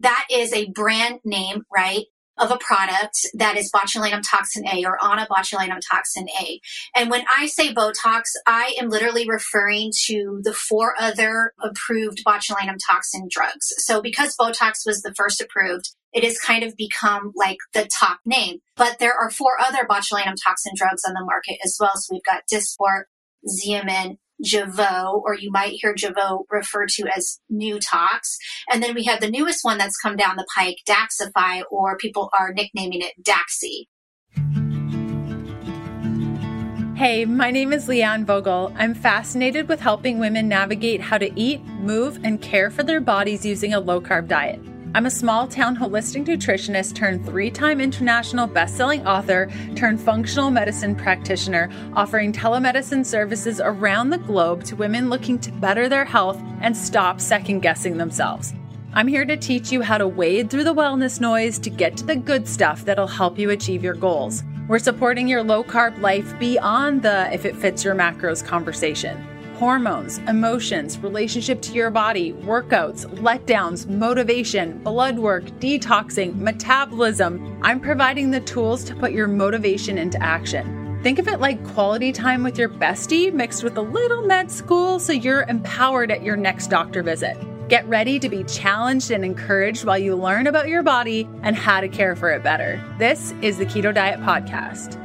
that is a brand name, right? Of a product that is botulinum toxin A or on a botulinum toxin A. And when I say Botox, I am literally referring to the four other approved botulinum toxin drugs. So because Botox was the first approved, it has kind of become like the top name. But there are four other botulinum toxin drugs on the market as well. So we've got Dysport, Xeomin, Jeuveau, or you might hear Jeuveau referred to as Newtox. And then we have the newest one that's come down the pike, Daxxify, or people are nicknaming it Daxi. Hey, my name is Leanne Vogel. I'm fascinated with helping women navigate how to eat, move, and care for their bodies using a low carb diet. I'm a small town holistic nutritionist turned three time international best-selling author turned functional medicine practitioner, offering telemedicine services around the globe to women looking to better their health and stop second guessing themselves. I'm here to teach you how to wade through the wellness noise to get to the good stuff that'll help you achieve your goals. We're supporting your low carb life beyond the if it fits your macros conversation hormones, emotions, relationship to your body, workouts, letdowns, motivation, blood work, detoxing, metabolism. I'm providing the tools to put your motivation into action. Think of it like quality time with your bestie mixed with a little med school so you're empowered at your next doctor visit. Get ready to be challenged and encouraged while you learn about your body and how to care for it better. This is the Keto Diet Podcast.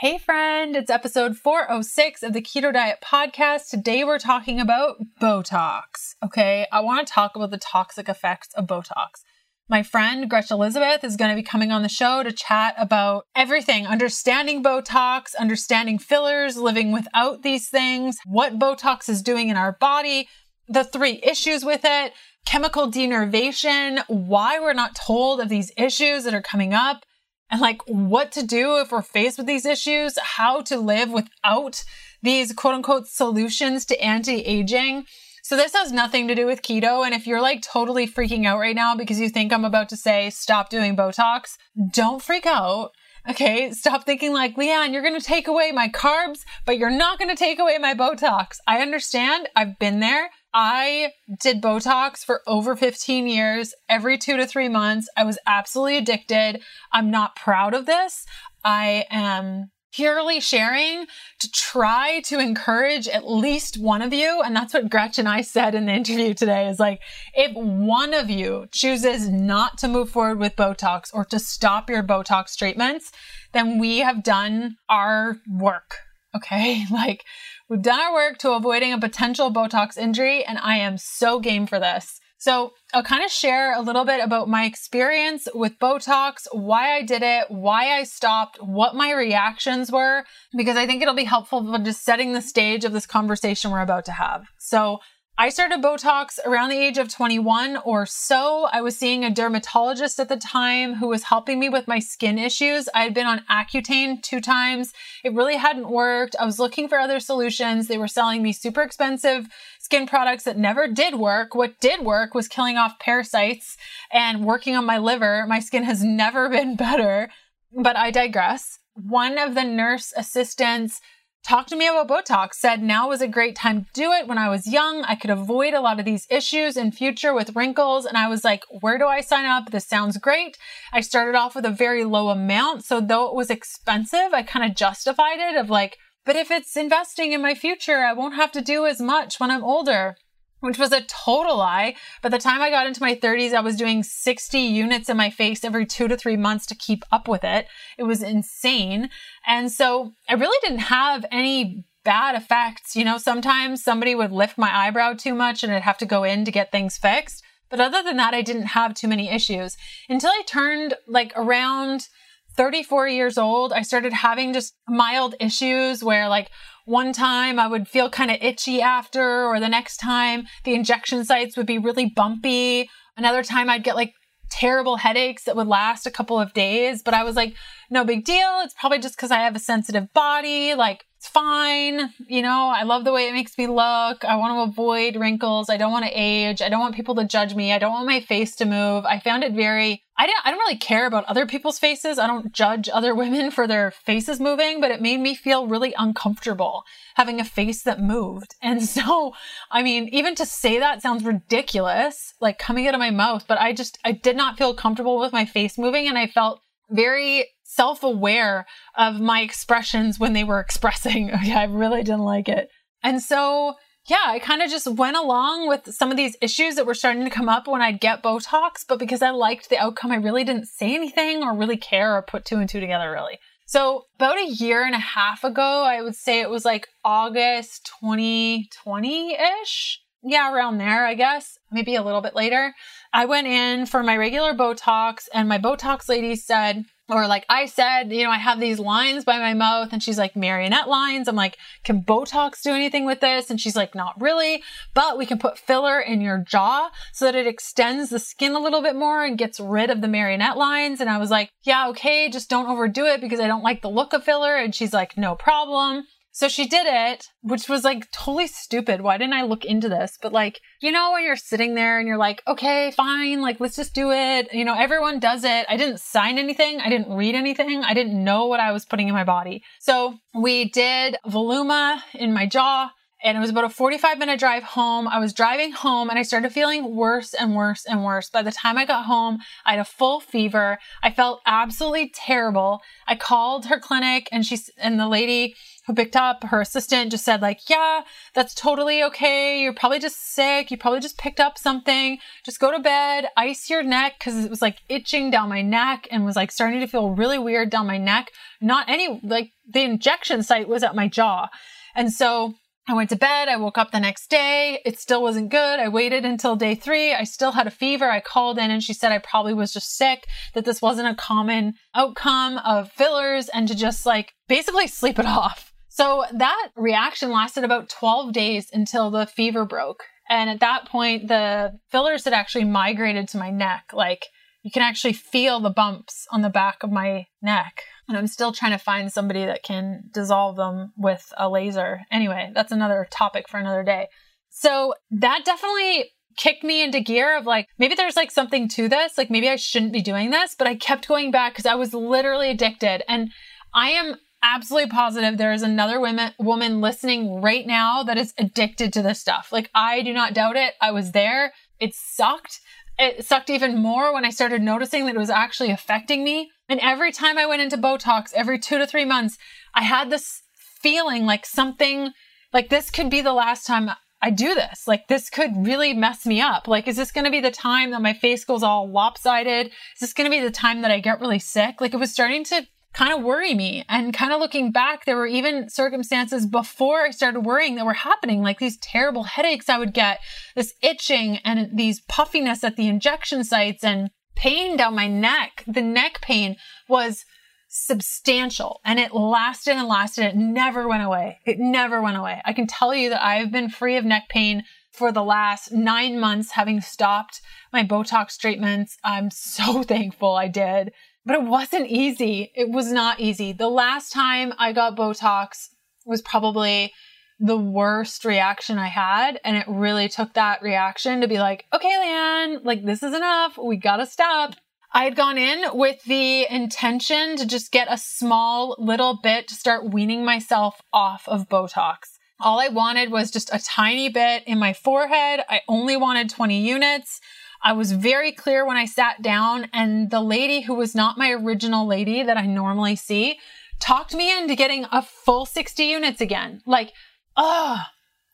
Hey, friend, it's episode 406 of the Keto Diet Podcast. Today we're talking about Botox. Okay, I want to talk about the toxic effects of Botox. My friend Gretchen Elizabeth is going to be coming on the show to chat about everything understanding Botox, understanding fillers, living without these things, what Botox is doing in our body, the three issues with it, chemical denervation, why we're not told of these issues that are coming up and like what to do if we're faced with these issues, how to live without these quote unquote solutions to anti aging. So this has nothing to do with keto. And if you're like totally freaking out right now because you think I'm about to say stop doing Botox, don't freak out. Okay. Stop thinking like, Leanne, you're to take away my carbs, but you're not to take away my Botox. I understand. I've been there. I did Botox for over 15 years, every two to three months. I was absolutely addicted. I'm not proud of this. I am purely sharing to try to encourage at least one of you. And that's what Gretchen and I said in the interview today is like, if one of you chooses not to move forward with Botox or to stop your Botox treatments, then we have done our work. Okay. Like We've done our work to avoiding a potential Botox injury, and I am so game for this. So I'll kind of share a little bit about my experience with Botox, why I did it, why I stopped, what my reactions were, because I think it'll be helpful for just setting the stage of this conversation we're about to have. So I started Botox around the age of 21 or so. I was seeing a dermatologist at the time who was helping me with my skin issues. I had been on Accutane two times. It really hadn't worked. I was looking for other solutions. They were selling me super expensive skin products that never did work. What did work was killing off parasites and working on my liver. My skin has never been better, but I digress. One of the nurse assistants talked to me about Botox, said now was a great time to do it. When I was young, I could avoid a lot of these issues in future with wrinkles. And I was like, where do I sign up? This sounds great. I started off with a very low amount. So though it was expensive, I kind of justified it of like, but if it's investing in my future, I won't have to do as much when I'm older which was a total lie. By the time I got into my 30s, I was doing 60 units in my face every two to three months to keep up with it. It was insane. And so I really didn't have any bad effects. You know, sometimes somebody would lift my eyebrow too much and I'd have to go in to get things fixed. But other than that, I didn't have too many issues until I turned like around 34 years old. I started having just mild issues where like one time I would feel kind of itchy after, or the next time the injection sites would be really bumpy. Another time I'd get like terrible headaches that would last a couple of days, but I was like, no big deal. It's probably just because I have a sensitive body. Like, it's fine. You know, I love the way it makes me look. I want to avoid wrinkles. I don't want to age. I don't want people to judge me. I don't want my face to move. I found it very I didn't I don't really care about other people's faces. I don't judge other women for their faces moving, but it made me feel really uncomfortable having a face that moved. And so, I mean, even to say that sounds ridiculous, like coming out of my mouth, but I just I did not feel comfortable with my face moving and I felt very self-aware of my expressions when they were expressing. I really didn't like it. And so yeah, I kind of just went along with some of these issues that were starting to come up when I'd get Botox, but because I liked the outcome, I really didn't say anything or really care or put two and two together really. So about a year and a half ago, I would say it was like August 2020 ish. Yeah, around there, I guess. Maybe a little bit later. I went in for my regular Botox and my Botox lady said, or like I said, you know, I have these lines by my mouth and she's like marionette lines. I'm like, can Botox do anything with this? And she's like, not really, but we can put filler in your jaw so that it extends the skin a little bit more and gets rid of the marionette lines. And I was like, yeah, okay, just don't overdo it because I don't like the look of filler. And she's like, no problem. So she did it, which was like totally stupid. Why didn't I look into this? But like, you know, when you're sitting there and you're like, okay, fine, like, let's just do it. You know, everyone does it. I didn't sign anything. I didn't read anything. I didn't know what I was putting in my body. So we did Voluma in my jaw and it was about a 45 minute drive home. I was driving home and I started feeling worse and worse and worse. By the time I got home, I had a full fever. I felt absolutely terrible. I called her clinic and she and the lady who picked up, her assistant just said like, "Yeah, that's totally okay. You're probably just sick. You probably just picked up something. Just go to bed, ice your neck cuz it was like itching down my neck and was like starting to feel really weird down my neck. Not any like the injection site was at my jaw." And so I went to bed. I woke up the next day. It still wasn't good. I waited until day three. I still had a fever. I called in and she said I probably was just sick, that this wasn't a common outcome of fillers and to just like basically sleep it off. So that reaction lasted about 12 days until the fever broke. And at that point, the fillers had actually migrated to my neck. Like you can actually feel the bumps on the back of my neck. And I'm still trying to find somebody that can dissolve them with a laser. Anyway, that's another topic for another day. So that definitely kicked me into gear of like, maybe there's like something to this. Like maybe I shouldn't be doing this, but I kept going back because I was literally addicted. And I am absolutely positive there is another woman woman listening right now that is addicted to this stuff. Like I do not doubt it. I was there. It sucked. It sucked even more when I started noticing that it was actually affecting me. And every time I went into Botox, every two to three months, I had this feeling like something, like this could be the last time I do this. Like this could really mess me up. Like, is this going to be the time that my face goes all lopsided? Is this going to be the time that I get really sick? Like it was starting to kind of worry me. And kind of looking back, there were even circumstances before I started worrying that were happening, like these terrible headaches I would get, this itching and these puffiness at the injection sites and pain down my neck, the neck pain was substantial and it lasted and lasted. It never went away. It never went away. I can tell you that I've been free of neck pain for the last nine months, having stopped my Botox treatments. I'm so thankful I did, but it wasn't easy. It was not easy. The last time I got Botox was probably the worst reaction I had. And it really took that reaction to be like, okay, Leanne, like this is enough. We gotta stop. I had gone in with the intention to just get a small little bit to start weaning myself off of Botox. All I wanted was just a tiny bit in my forehead. I only wanted 20 units. I was very clear when I sat down and the lady who was not my original lady that I normally see talked me into getting a full 60 units again. Like oh,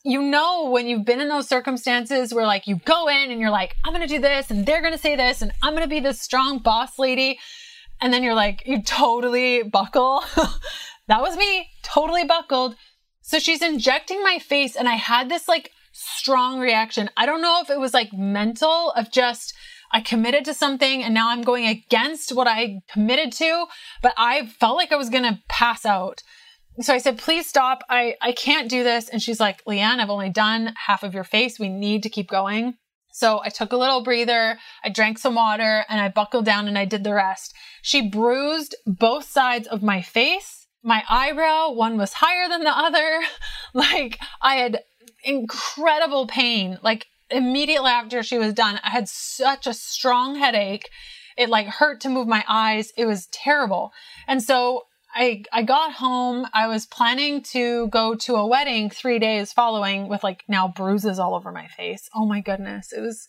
you know, when you've been in those circumstances where like you go in and you're like, I'm going to do this and they're going to say this and I'm going to be this strong boss lady. And then you're like, you totally buckle. that was me, totally buckled. So she's injecting my face and I had this like strong reaction. I don't know if it was like mental of just, I committed to something and now I'm going against what I committed to, but I felt like I was going to pass out so I said, please stop. I, I can't do this. And she's like, Leanne, I've only done half of your face. We need to keep going. So I took a little breather, I drank some water, and I buckled down and I did the rest. She bruised both sides of my face. My eyebrow, one was higher than the other. like I had incredible pain. Like immediately after she was done, I had such a strong headache It like hurt to move my eyes. It was terrible. And so I, I got home. I was planning to go to a wedding three days following with like now bruises all over my face. Oh my goodness. It was,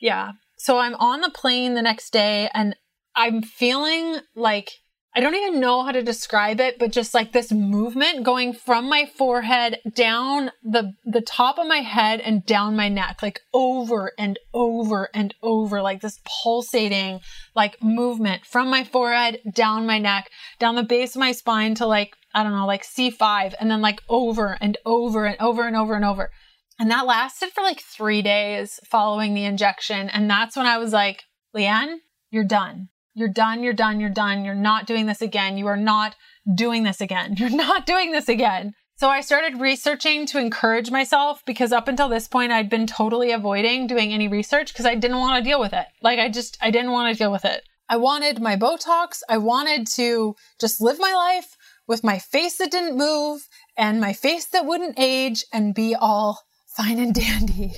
yeah. So I'm on the plane the next day and I'm feeling like I don't even know how to describe it, but just like this movement going from my forehead down the, the top of my head and down my neck, like over and over and over, like this pulsating, like movement from my forehead down my neck, down the base of my spine to like, I don't know, like C5 and then like over and over and over and over and over. And that lasted for like three days following the injection. And that's when I was like, Leanne, you're done. You're done. You're done. You're done. You're not doing this again. You are not doing this again. You're not doing this again. So I started researching to encourage myself because up until this point, I'd been totally avoiding doing any research because I didn't want to deal with it. Like I just, I didn't want to deal with it. I wanted my Botox. I wanted to just live my life with my face that didn't move and my face that wouldn't age and be all fine and dandy.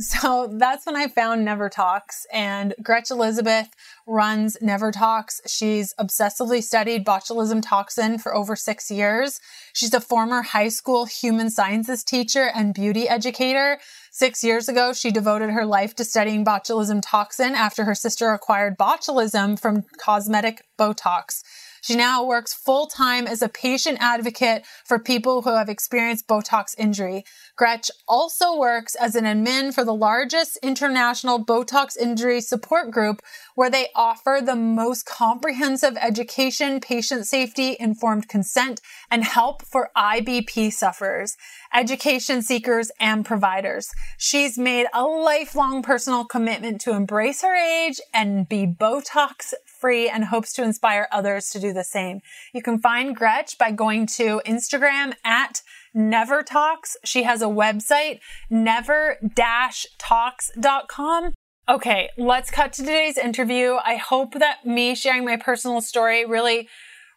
So that's when I found NeverTox. and Gretch Elizabeth runs NeverTox. She's obsessively studied botulism toxin for over six years. She's a former high school human sciences teacher and beauty educator. Six years ago, she devoted her life to studying botulism toxin after her sister acquired botulism from cosmetic Botox. She now works full time as a patient advocate for people who have experienced Botox injury. Gretch also works as an admin for the largest international Botox injury support group, where they offer the most comprehensive education, patient safety, informed consent, and help for IBP sufferers, education seekers, and providers. She's made a lifelong personal commitment to embrace her age and be Botox free and hopes to inspire others to do the same. You can find Gretch by going to Instagram at NeverTox. She has a website, never-tox.com. Okay, let's cut to today's interview. I hope that me sharing my personal story really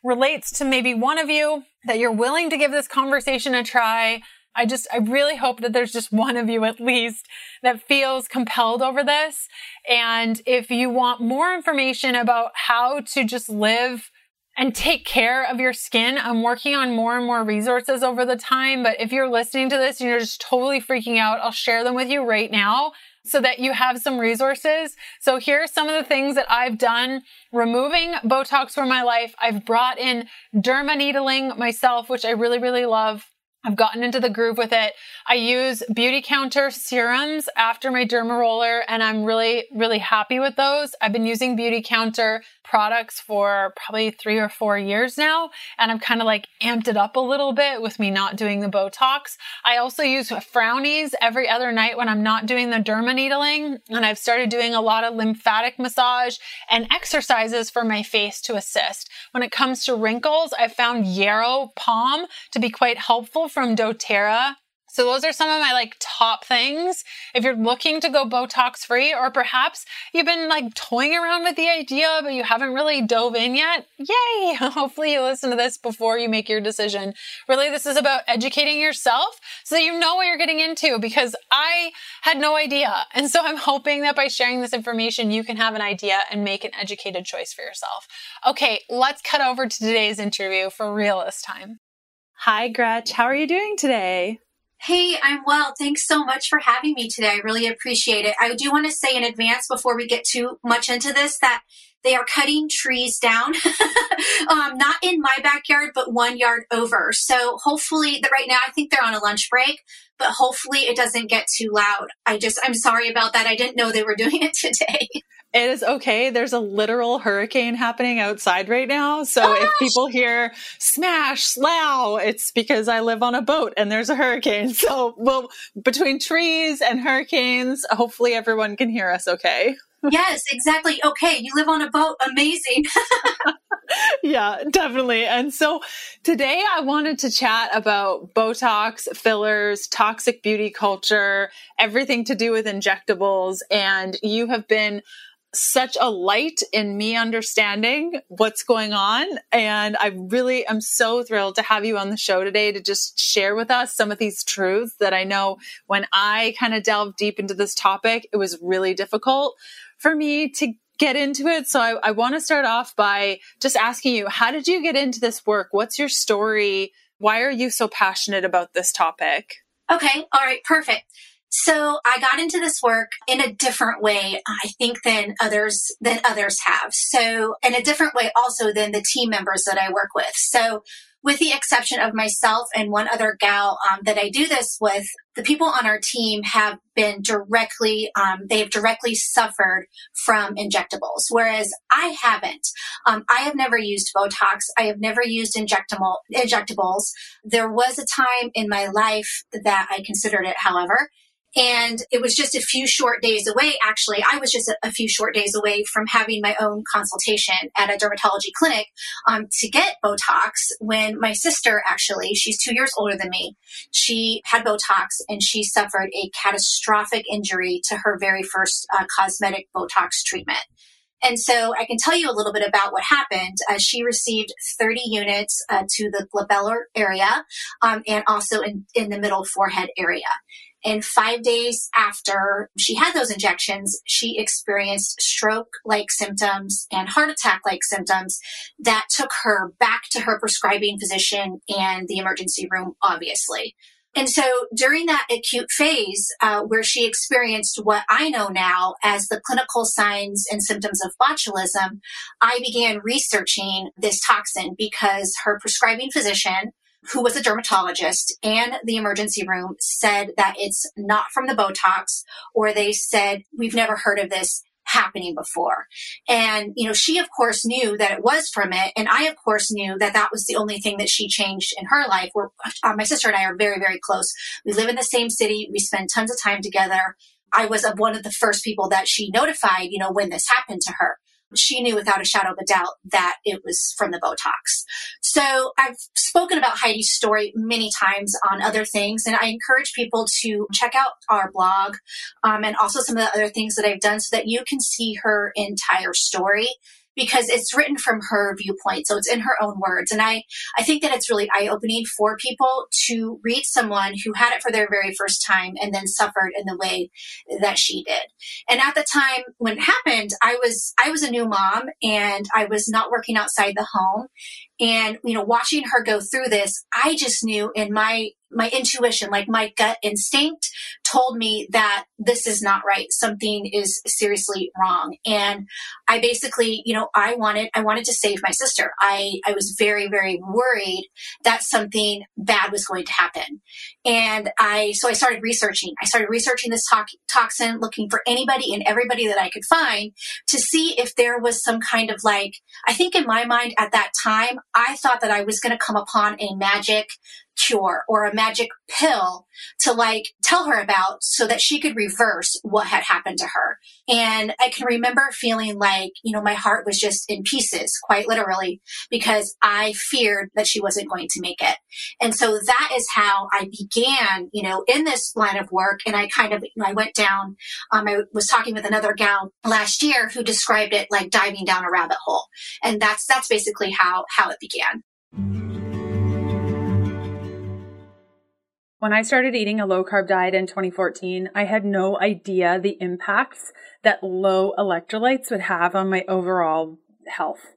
relates to maybe one of you, that you're willing to give this conversation a try. I just, I really hope that there's just one of you at least that feels compelled over this. And if you want more information about how to just live and take care of your skin. I'm working on more and more resources over the time, but if you're listening to this and you're just totally freaking out, I'll share them with you right now so that you have some resources. So here are some of the things that I've done removing Botox from my life. I've brought in derma needling myself, which I really, really love. I've gotten into the groove with it. I use Beautycounter serums after my derma roller and I'm really, really happy with those. I've been using Beautycounter products for probably three or four years now. And I've kind of like amped it up a little bit with me not doing the Botox. I also use Frownies every other night when I'm not doing the derma needling. And I've started doing a lot of lymphatic massage and exercises for my face to assist. When it comes to wrinkles, I found Yarrow Pom to be quite helpful from doTERRA. So those are some of my like top things. If you're looking to go Botox free, or perhaps you've been like toying around with the idea, but you haven't really dove in yet, yay! Hopefully you listen to this before you make your decision. Really, this is about educating yourself so that you know what you're getting into because I had no idea. And so I'm hoping that by sharing this information, you can have an idea and make an educated choice for yourself. Okay, let's cut over to today's interview for real this time. Hi, Gretch. How are you doing today? Hey, I'm well. Thanks so much for having me today. I really appreciate it. I do want to say in advance before we get too much into this that they are cutting trees down, um, not in my backyard, but one yard over. So hopefully, that right now I think they're on a lunch break, but hopefully it doesn't get too loud. I just I'm sorry about that. I didn't know they were doing it today. It is okay. There's a literal hurricane happening outside right now. So Gosh. if people hear smash, slow, it's because I live on a boat and there's a hurricane. So, well, between trees and hurricanes, hopefully everyone can hear us okay. yes, exactly. Okay, you live on a boat. Amazing. yeah, definitely. And so today I wanted to chat about Botox, fillers, toxic beauty culture, everything to do with injectables. And you have been such a light in me understanding what's going on. And I really am so thrilled to have you on the show today to just share with us some of these truths that I know when I kind of delved deep into this topic, it was really difficult for me to get into it. So I, I want to start off by just asking you, how did you get into this work? What's your story? Why are you so passionate about this topic? Okay. All right. Perfect. So I got into this work in a different way, I think, than others than others have. So in a different way also than the team members that I work with. So with the exception of myself and one other gal um, that I do this with, the people on our team have been directly, um, they have directly suffered from injectables, whereas I haven't. Um, I have never used Botox. I have never used injectable injectables. There was a time in my life that I considered it, however, and it was just a few short days away. Actually, I was just a, a few short days away from having my own consultation at a dermatology clinic um, to get Botox when my sister, actually, she's two years older than me, she had Botox and she suffered a catastrophic injury to her very first uh, cosmetic Botox treatment. And so I can tell you a little bit about what happened. Uh, she received 30 units uh, to the glabellar area um, and also in, in the middle forehead area. And five days after she had those injections, she experienced stroke like symptoms and heart attack like symptoms that took her back to her prescribing physician and the emergency room, obviously. And so during that acute phase, uh, where she experienced what I know now as the clinical signs and symptoms of botulism, I began researching this toxin because her prescribing physician who was a dermatologist and the emergency room said that it's not from the Botox, or they said, we've never heard of this happening before. And, you know, she of course knew that it was from it. And I of course knew that that was the only thing that she changed in her life. Where uh, my sister and I are very, very close. We live in the same city. We spend tons of time together. I was one of the first people that she notified, you know, when this happened to her she knew without a shadow of a doubt that it was from the Botox. So I've spoken about Heidi's story many times on other things, and I encourage people to check out our blog um, and also some of the other things that I've done so that you can see her entire story because it's written from her viewpoint. So it's in her own words. And I, I think that it's really eye opening for people to read someone who had it for their very first time and then suffered in the way that she did. And at the time when it happened, I was, I was a new mom and I was not working outside the home. And, you know, watching her go through this, I just knew in my my intuition, like my gut instinct told me that this is not right. Something is seriously wrong. And I basically, you know, I wanted, I wanted to save my sister. I, I was very, very worried that something bad was going to happen. And I, so I started researching. I started researching this to- toxin, looking for anybody and everybody that I could find to see if there was some kind of like, I think in my mind at that time, I thought that I was going to come upon a magic cure or a magic pill to like tell her about so that she could reverse what had happened to her. And I can remember feeling like, you know, my heart was just in pieces, quite literally, because I feared that she wasn't going to make it. And so that is how I began, you know, in this line of work. And I kind of, you know, I went down, um, I was talking with another gal last year who described it like diving down a rabbit hole. And that's, that's basically how, how it began. When I started eating a low carb diet in 2014, I had no idea the impacts that low electrolytes would have on my overall health.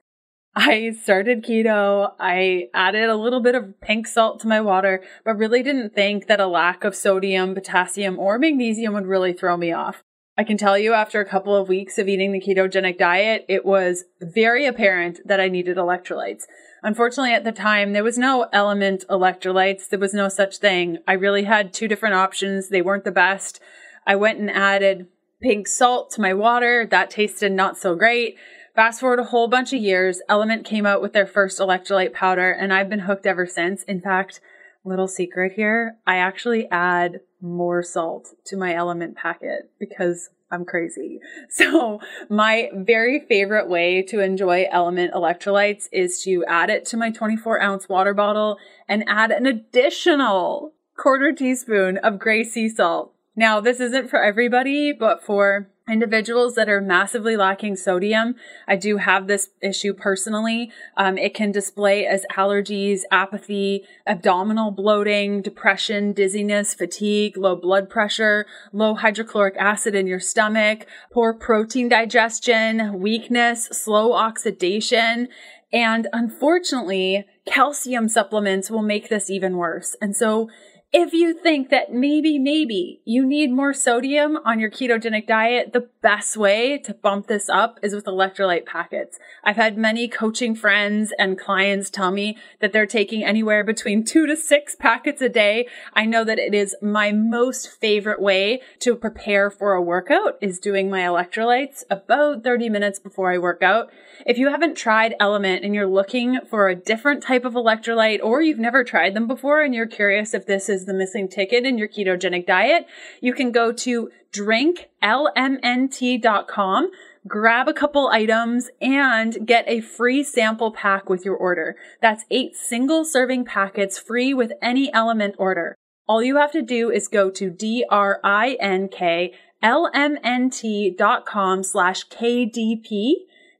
I started keto. I added a little bit of pink salt to my water, but really didn't think that a lack of sodium, potassium, or magnesium would really throw me off. I can tell you after a couple of weeks of eating the ketogenic diet, it was very apparent that I needed electrolytes. Unfortunately, at the time, there was no element electrolytes. There was no such thing. I really had two different options. They weren't the best. I went and added pink salt to my water. That tasted not so great. Fast forward a whole bunch of years, Element came out with their first electrolyte powder, and I've been hooked ever since. In fact, little secret here, I actually add more salt to my Element packet because I'm crazy. So my very favorite way to enjoy element electrolytes is to add it to my 24 ounce water bottle and add an additional quarter teaspoon of gray sea salt. Now, this isn't for everybody, but for individuals that are massively lacking sodium. I do have this issue personally. Um, it can display as allergies, apathy, abdominal bloating, depression, dizziness, fatigue, low blood pressure, low hydrochloric acid in your stomach, poor protein digestion, weakness, slow oxidation. And unfortunately, calcium supplements will make this even worse. And so if you think that maybe, maybe you need more sodium on your ketogenic diet, the best way to bump this up is with electrolyte packets. I've had many coaching friends and clients tell me that they're taking anywhere between two to six packets a day. I know that it is my most favorite way to prepare for a workout is doing my electrolytes about 30 minutes before I work out. If you haven't tried Element and you're looking for a different type of electrolyte or you've never tried them before and you're curious if this is the missing ticket in your ketogenic diet, you can go to drinklmnt.com, grab a couple items and get a free sample pack with your order. That's eight single serving packets free with any element order. All you have to do is go to drinklmnt.com slash KDP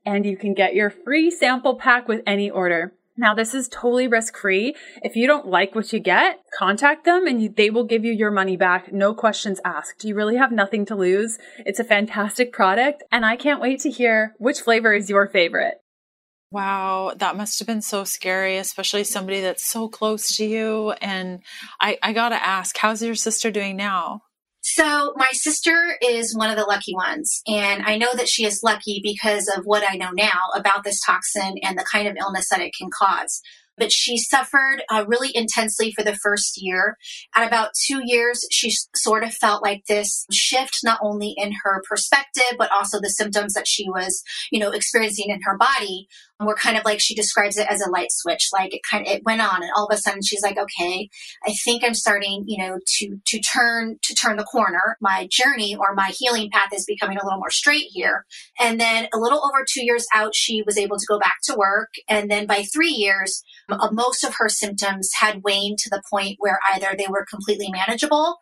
and you can get your free sample pack with any order. Now, this is totally risk free. If you don't like what you get, contact them and you, they will give you your money back. No questions asked. You really have nothing to lose. It's a fantastic product and I can't wait to hear which flavor is your favorite. Wow, that must have been so scary, especially somebody that's so close to you. And I, I gotta ask, how's your sister doing now? So my sister is one of the lucky ones. And I know that she is lucky because of what I know now about this toxin and the kind of illness that it can cause but she suffered uh, really intensely for the first year. At about two years, she sort of felt like this shift, not only in her perspective, but also the symptoms that she was, you know, experiencing in her body were kind of like she describes it as a light switch. Like it kind of it went on and all of a sudden she's like okay i think i'm starting you know to to turn to turn the corner. My journey or my healing path is becoming a little more straight here. And then a little over two years out she was able to go back to work. And then by three years Uh, most of her symptoms had waned to the point where either they were completely manageable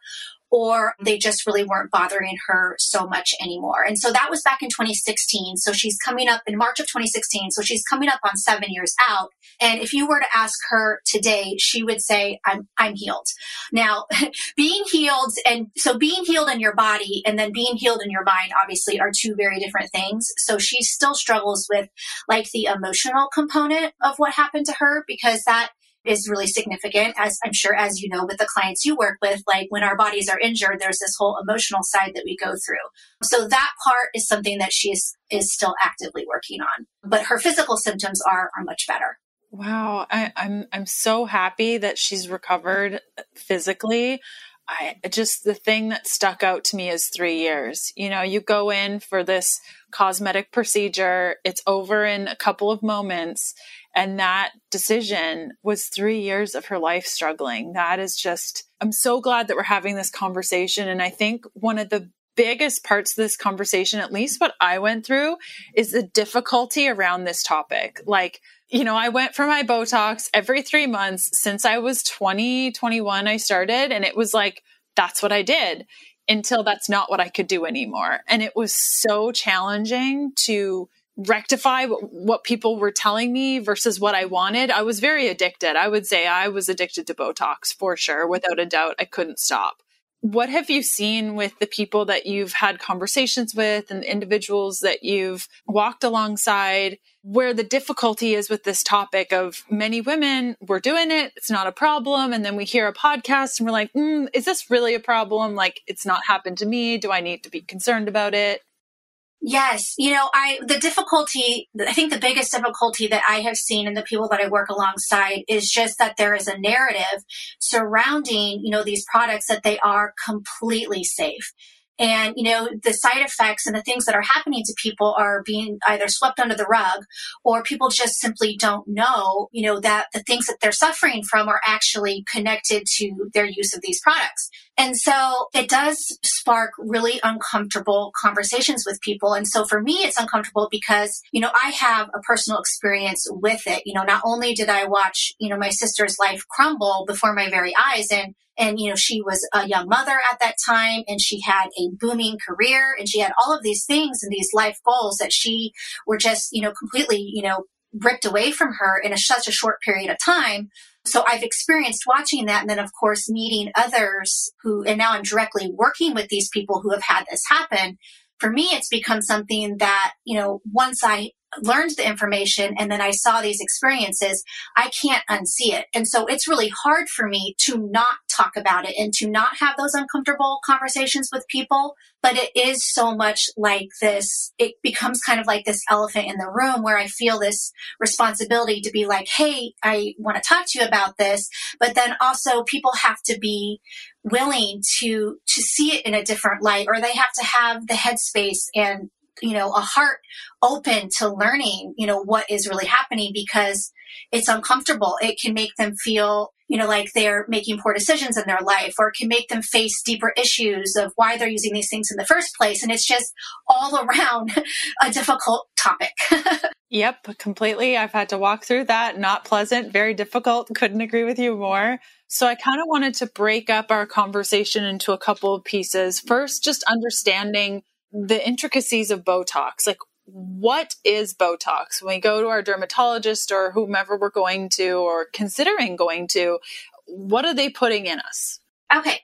or mm-hmm. they just really weren't bothering her so much anymore. And so that was back in 2016. So she's coming up in March of 2016. So she's coming up on seven years out. And if you were to ask her today, she would say, I'm, I'm healed. Now, being healed and so being healed in your body and then being healed in your mind, obviously are two very different things. So she still struggles with like the emotional component of what happened to her because that is really significant as i'm sure as you know with the clients you work with like when our bodies are injured there's this whole emotional side that we go through. So that part is something that she is, is still actively working on but her physical symptoms are are much better. Wow. I, i'm i'm so happy that she's recovered physically. I just the thing that stuck out to me is three years. You know, you go in for this cosmetic procedure, it's over in a couple of moments, and that decision was three years of her life struggling. That is just, I'm so glad that we're having this conversation. And I think one of the biggest parts of this conversation, at least what I went through, is the difficulty around this topic. Like, you know, I went for my Botox every three months since I was 20, 21, I started, and it was like, that's what I did until that's not what I could do anymore. And it was so challenging to rectify what people were telling me versus what I wanted. I was very addicted. I would say I was addicted to Botox for sure. Without a doubt, I couldn't stop. What have you seen with the people that you've had conversations with and individuals that you've walked alongside where the difficulty is with this topic of many women, we're doing it, it's not a problem. And then we hear a podcast and we're like, mm, is this really a problem? Like, it's not happened to me. Do I need to be concerned about it? Yes, you know, I the difficulty, I think the biggest difficulty that I have seen in the people that I work alongside is just that there is a narrative surrounding, you know, these products that they are completely safe. And, you know, the side effects and the things that are happening to people are being either swept under the rug or people just simply don't know, you know, that the things that they're suffering from are actually connected to their use of these products. And so it does spark really uncomfortable conversations with people. And so for me, it's uncomfortable because, you know, I have a personal experience with it. You know, not only did I watch, you know, my sister's life crumble before my very eyes and and you know she was a young mother at that time and she had a booming career and she had all of these things and these life goals that she were just you know completely you know ripped away from her in a, such a short period of time so I've experienced watching that. And then, of course, meeting others who, and now I'm directly working with these people who have had this happen. For me, it's become something that, you know, once I learned the information and then I saw these experiences, I can't unsee it. And so it's really hard for me to not talk about it and to not have those uncomfortable conversations with people. But it is so much like this, it becomes kind of like this elephant in the room where I feel this responsibility to be like, Hey, I want to talk to you about this. But then also people have to be willing to, to see it in a different light or they have to have the headspace and you know, a heart open to learning, you know, what is really happening because it's uncomfortable. It can make them feel, you know, like they're making poor decisions in their life or can make them face deeper issues of why they're using these things in the first place. And it's just all around a difficult topic. yep, completely. I've had to walk through that. Not pleasant, very difficult. Couldn't agree with you more. So I kind of wanted to break up our conversation into a couple of pieces. First, just understanding the intricacies of Botox. Like, what is Botox? When we go to our dermatologist or whomever we're going to or considering going to, what are they putting in us? Okay.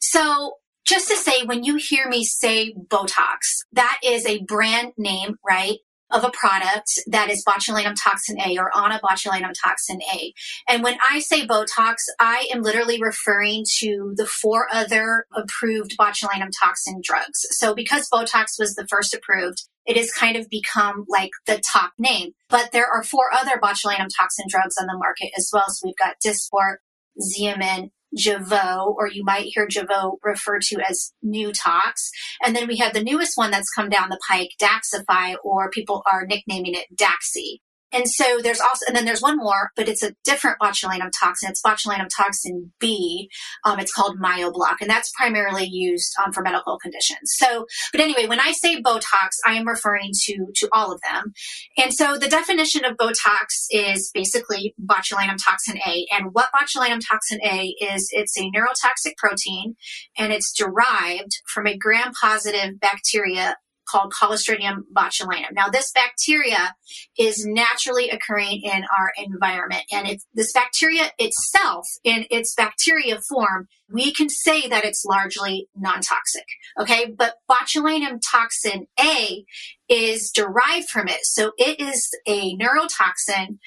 So, just to say, when you hear me say Botox, that is a brand name, right? Of a product that is botulinum toxin A or on a onabotulinum toxin A. And when I say Botox, I am literally referring to the four other approved botulinum toxin drugs. So because Botox was the first approved, it has kind of become like the top name. But there are four other botulinum toxin drugs on the market as well. So we've got Dysport, Xeomin, Jeuveau, or you might hear Jeuveau referred to as New Tox. And then we have the newest one that's come down the pike, Daxxify, or people are nicknaming it Daxi. And so there's also, and then there's one more, but it's a different botulinum toxin. It's botulinum toxin B. Um, it's called Myobloc, and that's primarily used um, for medical conditions. So, but anyway, when I say Botox, I am referring to to all of them. And so the definition of Botox is basically botulinum toxin A. And what botulinum toxin A is, it's a neurotoxic protein, and it's derived from a gram-positive bacteria called Clostridium botulinum. Now, this bacteria is naturally occurring in our environment, and it's, this bacteria itself, in its bacteria form, we can say that it's largely non-toxic. Okay, but botulinum toxin A is derived from it. So it is a neurotoxin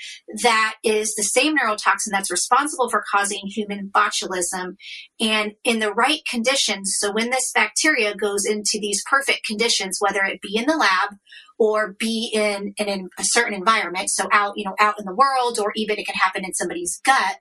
that is the same neurotoxin that's responsible for causing human botulism. And in the right conditions, so when this bacteria goes into these perfect conditions, whether it be in the lab or be in, in, in a certain environment, so out, you know, out in the world, or even it can happen in somebody's gut,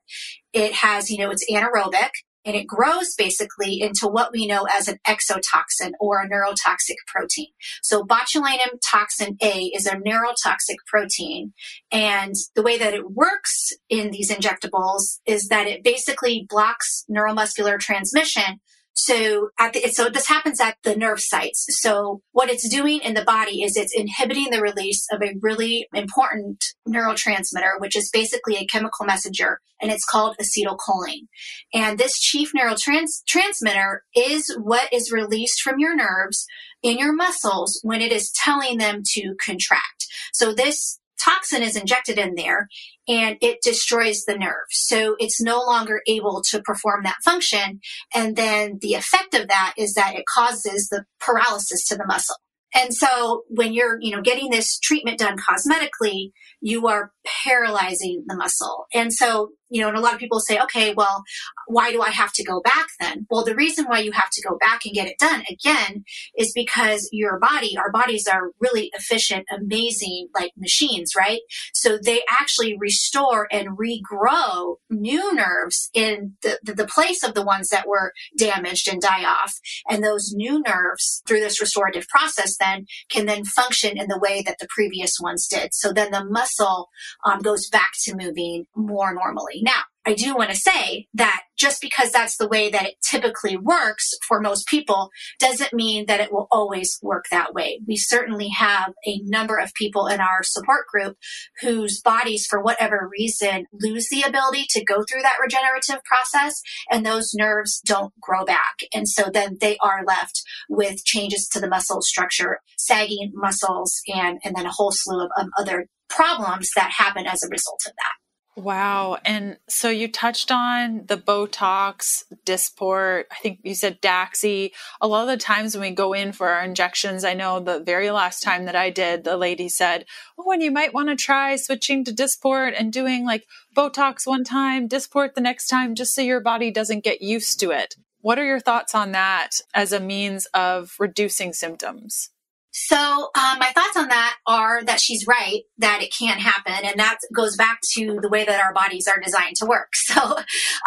it has, you know, it's anaerobic and it grows basically into what we know as an exotoxin or a neurotoxic protein. So botulinum toxin A is a neurotoxic protein. And the way that it works in these injectables is that it basically blocks neuromuscular transmission so at the, so this happens at the nerve sites. So what it's doing in the body is it's inhibiting the release of a really important neurotransmitter, which is basically a chemical messenger, and it's called acetylcholine. And this chief neurotransmitter is what is released from your nerves in your muscles when it is telling them to contract. So this toxin is injected in there and it destroys the nerve. So it's no longer able to perform that function. And then the effect of that is that it causes the paralysis to the muscle. And so when you're, you know, getting this treatment done cosmetically, you are paralyzing the muscle. And so, you know, and a lot of people say, okay, well, why do I have to go back then? Well, the reason why you have to go back and get it done again is because your body, our bodies are really efficient, amazing, like machines, right? So they actually restore and regrow new nerves in the, the, the place of the ones that were damaged and die off. And those new nerves through this restorative process then can then function in the way that the previous ones did. So then the muscle um, goes back to moving more normally. Now, I do want to say that just because that's the way that it typically works for most people doesn't mean that it will always work that way. We certainly have a number of people in our support group whose bodies, for whatever reason, lose the ability to go through that regenerative process and those nerves don't grow back. And so then they are left with changes to the muscle structure, sagging muscles, and, and then a whole slew of um, other problems that happen as a result of that. Wow. And so you touched on the Botox, Dysport, I think you said Daxi. A lot of the times when we go in for our injections, I know the very last time that I did, the lady said, Oh, and you might want to try switching to Dysport and doing like Botox one time, Dysport the next time, just so your body doesn't get used to it. What are your thoughts on that as a means of reducing symptoms? So um, my thoughts on that are that she's right that it can't happen, and that goes back to the way that our bodies are designed to work. So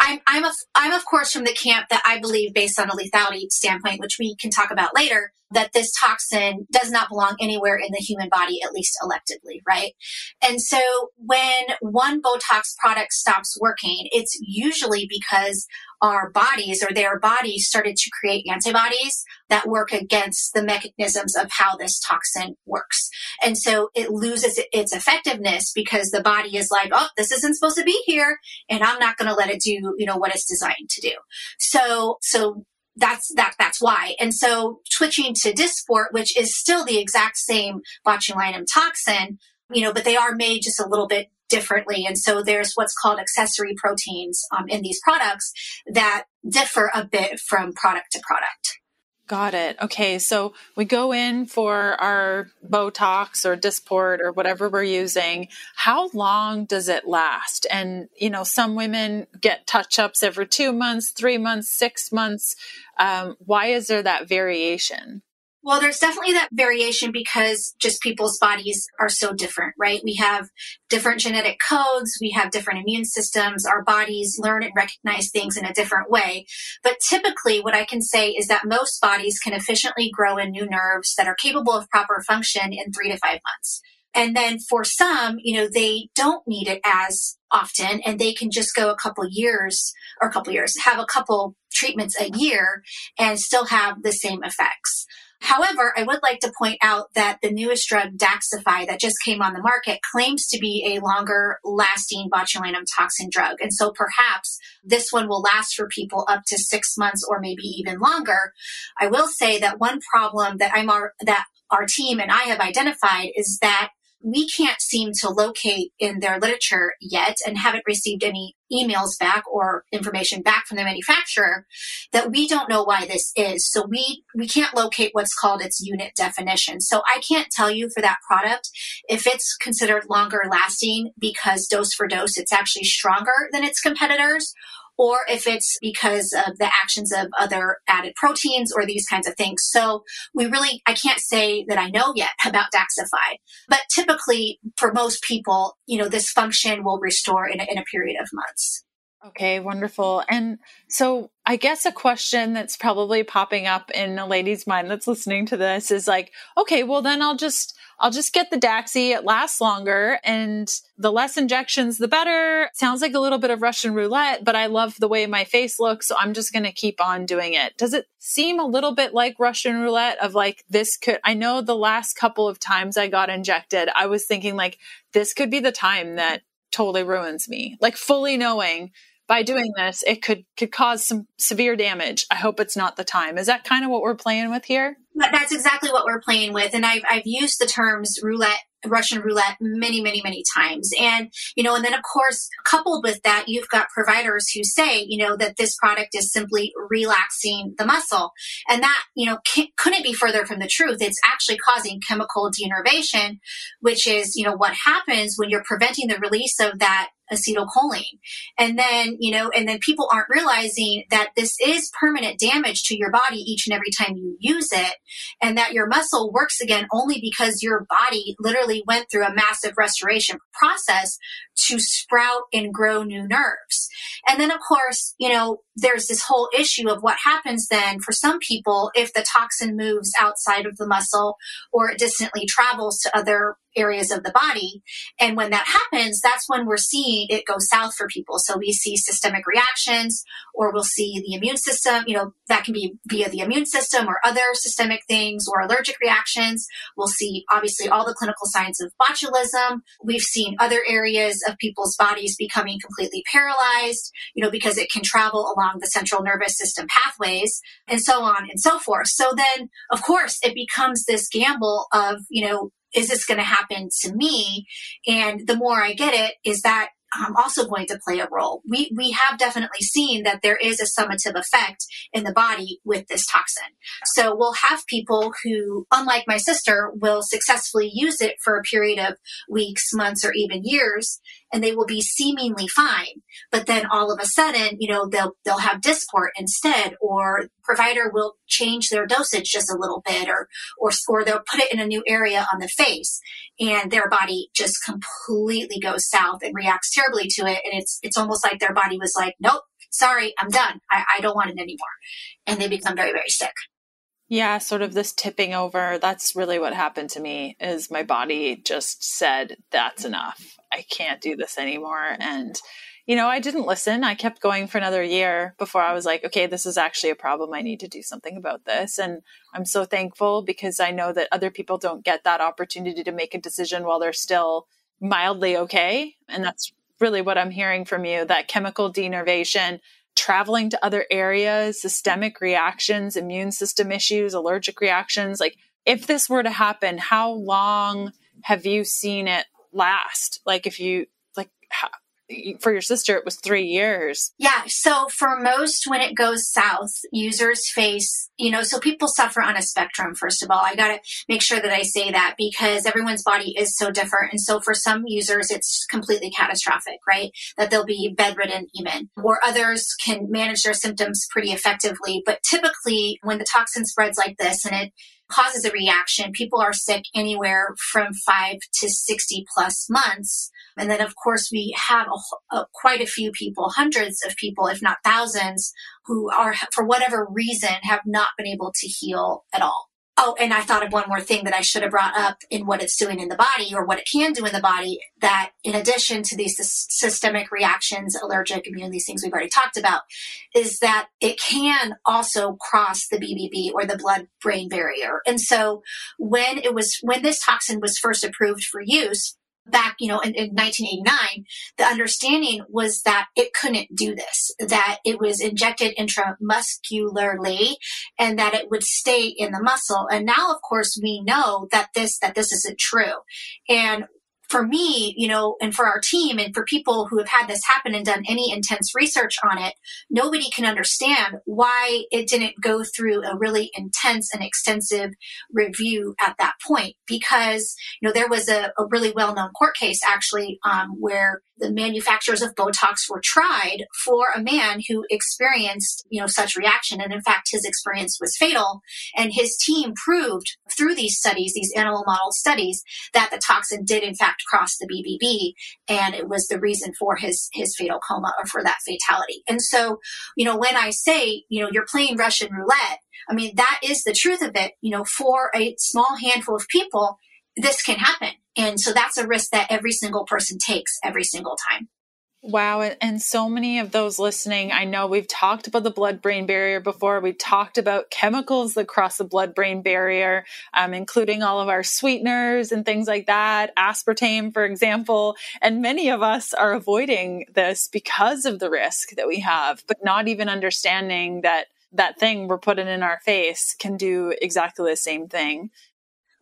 I'm I'm a, I'm of course from the camp that I believe, based on a lethality standpoint, which we can talk about later, that this toxin does not belong anywhere in the human body, at least electively, right? And so when one Botox product stops working, it's usually because our bodies or their bodies started to create antibodies that work against the mechanisms of how this toxin works. And so it loses its effectiveness because the body is like, oh, this isn't supposed to be here and I'm not going to let it do, you know, what it's designed to do. So, so that's that that's why. And so switching to Dysport, which is still the exact same botulinum toxin, you know, but they are made just a little bit differently. And so there's what's called accessory proteins um, in these products that differ a bit from product to product. Got it. Okay. So we go in for our Botox or Dysport or whatever we're using. How long does it last? And, you know, some women get touch ups every two months, three months, six months. Um, why is there that variation? Well, there's definitely that variation because just people's bodies are so different, right? We have different genetic codes, we have different immune systems, our bodies learn and recognize things in a different way. But typically, what I can say is that most bodies can efficiently grow in new nerves that are capable of proper function in three to five months. And then for some, you know, they don't need it as often and they can just go a couple years or a couple years, have a couple treatments a year and still have the same effects. However, I would like to point out that the newest drug, Daxxify, that just came on the market, claims to be a longer lasting botulinum toxin drug. And so perhaps this one will last for people up to six months or maybe even longer. I will say that one problem that I'm our, that our team and I have identified is that we can't seem to locate in their literature yet and haven't received any emails back or information back from the manufacturer that we don't know why this is. So we, we can't locate what's called its unit definition. So I can't tell you for that product if it's considered longer lasting because dose for dose, it's actually stronger than its competitors or if it's because of the actions of other added proteins or these kinds of things. So we really, I can't say that I know yet about Daxxify, but typically for most people, you know, this function will restore in a, in a period of months. Okay, wonderful. And so I guess a question that's probably popping up in a lady's mind that's listening to this is like, okay, well then I'll just I'll just get the Daxi. It lasts longer and the less injections, the better. Sounds like a little bit of Russian roulette, but I love the way my face looks. So I'm just going to keep on doing it. Does it seem a little bit like Russian roulette of like, this could, I know the last couple of times I got injected, I was thinking like, this could be the time that totally ruins me. Like fully knowing by doing this, it could could cause some severe damage. I hope it's not the time. Is that kind of what we're playing with here? That's exactly what we're playing with, and I've I've used the terms roulette Russian roulette many, many, many times. And, you know, and then of course, coupled with that, you've got providers who say, you know, that this product is simply relaxing the muscle. And that, you know, couldn't be further from the truth. It's actually causing chemical denervation, which is, you know, what happens when you're preventing the release of that acetylcholine. And then, you know, and then people aren't realizing that this is permanent damage to your body each and every time you use it. And that your muscle works again only because your body literally went through a massive restoration process to sprout and grow new nerves. And then, of course, you know, there's this whole issue of what happens then for some people if the toxin moves outside of the muscle or it distantly travels to other areas of the body. And when that happens, that's when we're seeing it go south for people. So we see systemic reactions, or we'll see the immune system, you know, that can be via the immune system or other systemic things or allergic reactions. We'll see obviously all the clinical signs of botulism. We've seen other areas of people's bodies becoming completely paralyzed, you know, because it can travel along the central nervous system pathways and so on and so forth. So then, of course, it becomes this gamble of, you know, is this going to happen to me? And the more I get it, is that um, also going to play a role. We we have definitely seen that there is a summative effect in the body with this toxin. So we'll have people who, unlike my sister, will successfully use it for a period of weeks, months, or even years, and they will be seemingly fine. But then all of a sudden, you know, they'll they'll have Dysport instead, or provider will change their dosage just a little bit, or or or they'll put it in a new area on the face, and their body just completely goes south and reacts terribly to it, and it's it's almost like their body was like, nope, sorry, I'm done. I, I don't want it anymore, and they become very very sick. Yeah, sort of this tipping over. That's really what happened to me is my body just said that's enough. I can't do this anymore and you know, I didn't listen. I kept going for another year before I was like, okay, this is actually a problem. I need to do something about this. And I'm so thankful because I know that other people don't get that opportunity to make a decision while they're still mildly okay. And that's really what I'm hearing from you that chemical denervation traveling to other areas, systemic reactions, immune system issues, allergic reactions. Like, if this were to happen, how long have you seen it last? Like, if you, for your sister, it was three years. Yeah. So for most, when it goes south, users face, you know, so people suffer on a spectrum, first of all. I got to make sure that I say that because everyone's body is so different. And so for some users, it's completely catastrophic, right? That they'll be bedridden even, or others can manage their symptoms pretty effectively. But typically, when the toxin spreads like this and it causes a reaction, people are sick anywhere from five to 60 plus months and then, of course, we have a, a, uh, quite a few people, hundreds of people, if not thousands, who are, for whatever reason, have not been able to heal at all. Oh, and I thought of one more thing that I should have brought up in what it's doing in the body or what it can do in the body. That in addition to these systemic reactions, allergic, immune, these things we've already talked about, is that it can also cross the BBB or the blood brain barrier. And so when it was, when this toxin was first approved for use, back, you know, in, in 1989, the understanding was that it couldn't do this, that it was injected intramuscularly and that it would stay in the muscle. And now, of course, we know that this, that this isn't true. And for me, you know, and for our team and for people who have had this happen and done any intense research on it, nobody can understand why it didn't go through a really intense and extensive review at that point. Because, you know, there was a, a really well known court case actually um, where the manufacturers of Botox were tried for a man who experienced, you know, such reaction. And in fact, his experience was fatal. And his team proved through these studies, these animal model studies, that the toxin did in fact cross the BBB. And it was the reason for his, his fatal coma or for that fatality. And so, you know, when I say, you know, you're playing Russian roulette, I mean, that is the truth of it. You know, for a small handful of people, this can happen. And so that's a risk that every single person takes every single time. Wow. And so many of those listening, I know we've talked about the blood brain barrier before. We've talked about chemicals that cross the blood brain barrier, um, including all of our sweeteners and things like that, aspartame, for example. And many of us are avoiding this because of the risk that we have, but not even understanding that that thing we're putting in our face can do exactly the same thing.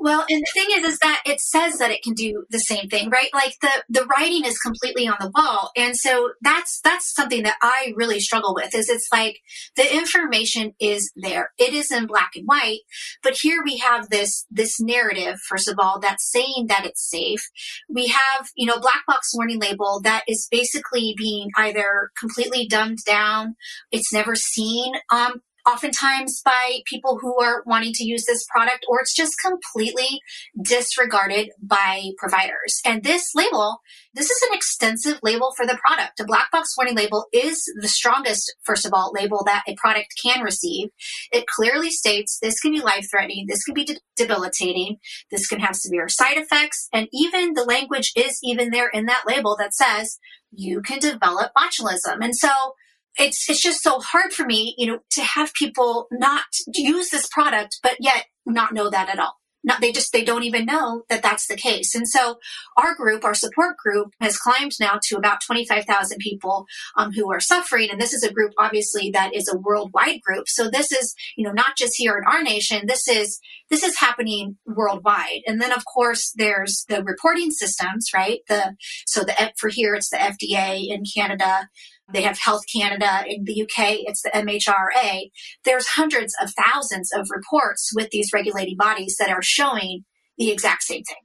Well, and the thing is, is that it says that it can do the same thing, right? Like the the writing is completely on the wall, and so that's that's something that I really struggle with. Is it's like the information is there, it is in black and white, but here we have this this narrative. First of all, that's saying that it's safe. We have you know black box warning label that is basically being either completely dumbed down, it's never seen um, oftentimes by people who are wanting to use this product, or it's just completely disregarded by providers. And this label, this is an extensive label for the product. A black box warning label is the strongest, first of all, label that a product can receive. It clearly states this can be life threatening, this can be de- debilitating, this can have severe side effects, and even the language is even there in that label that says you can develop botulism. And so it's it's just so hard for me, you know, to have people not use this product, but yet not know that at all. Not they just they don't even know that that's the case. And so our group, our support group, has climbed now to about twenty five thousand people um, who are suffering. And this is a group, obviously, that is a worldwide group. So this is you know not just here in our nation. This is this is happening worldwide. And then of course there's the reporting systems, right? The so the for here it's the FDA in Canada they have Health Canada in the UK, it's the MHRA. There's hundreds of thousands of reports with these regulating bodies that are showing the exact same thing.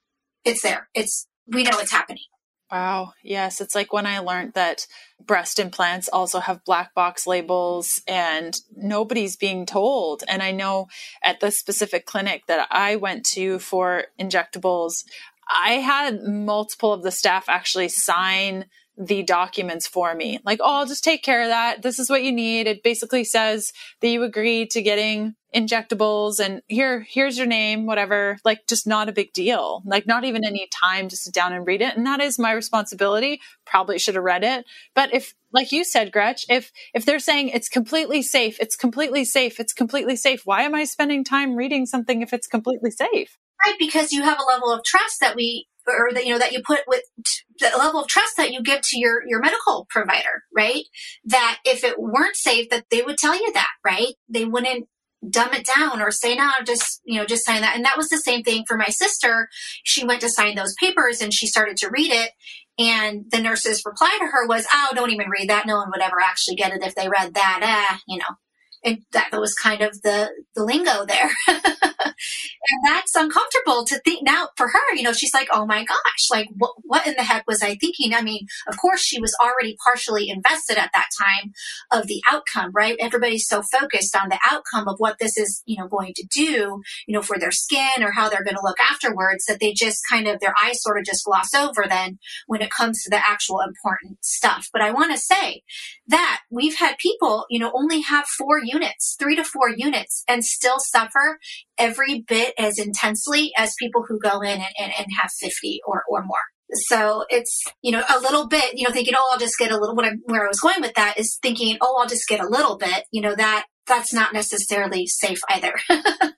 It's there. It's we know it's happening. Wow. Yes. It's like when I learned that breast implants also have black box labels and nobody's being told. And I know at the specific clinic that I went to for injectables, I had multiple of the staff actually sign the documents for me. Like, oh, I'll just take care of that. This is what you need. It basically says that you agree to getting injectables and here, here's your name, whatever. Like, just not a big deal. Like, not even any time to sit down and read it. And that is my responsibility. Probably should have read it. But if, like you said, Gretch, if, if they're saying it's completely safe, it's completely safe, it's completely safe, why am I spending time reading something if it's completely safe? Right, because you have a level of trust that we or that you know that you put with the level of trust that you give to your your medical provider right? That if it weren't safe that they would tell you that right? They wouldn't dumb it down or say no just you know just sign that. And that was the same thing for my sister. She went to sign those papers and she started to read it. And the nurse's reply to her was oh don't even read that. No one would ever actually get it if they read that. Ah you know. And that was kind of the the lingo there and that's uncomfortable to think now for her you know she's like oh my gosh like what, what in the heck was i thinking? I mean of course she was already partially invested at that time of the outcome right? Everybody's so focused on the outcome of what this is you know going to do you know for their skin or how they're going to look afterwards that they just kind of their eyes sort of just gloss over then when it comes to the actual important stuff. But i want to say that we've had people you know only have four units three to four units and still suffer every bit as intensely as people who go in and, and, and have 50 or, or more. So it's, you know, a little bit, you know, thinking, oh, I'll just get a little, what I'm, where I was going with that is thinking, oh, I'll just get a little bit, you know, that, that's not necessarily safe either.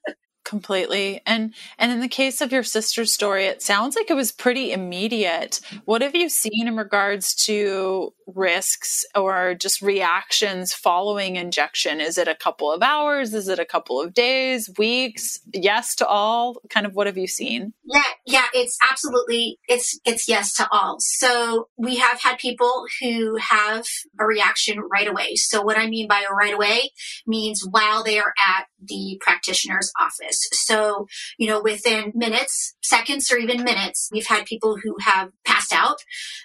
completely and and in the case of your sister's story it sounds like it was pretty immediate what have you seen in regards to risks or just reactions following injection? Is it a couple of hours? Is it a couple of days, weeks? Yes to all? Kind of what have you seen? Yeah, yeah, it's absolutely it's it's yes to all. So we have had people who have a reaction right away. So what I mean by right away means while they are at the practitioner's office. So, you know, within minutes, seconds or even minutes, we've had people who have passed out.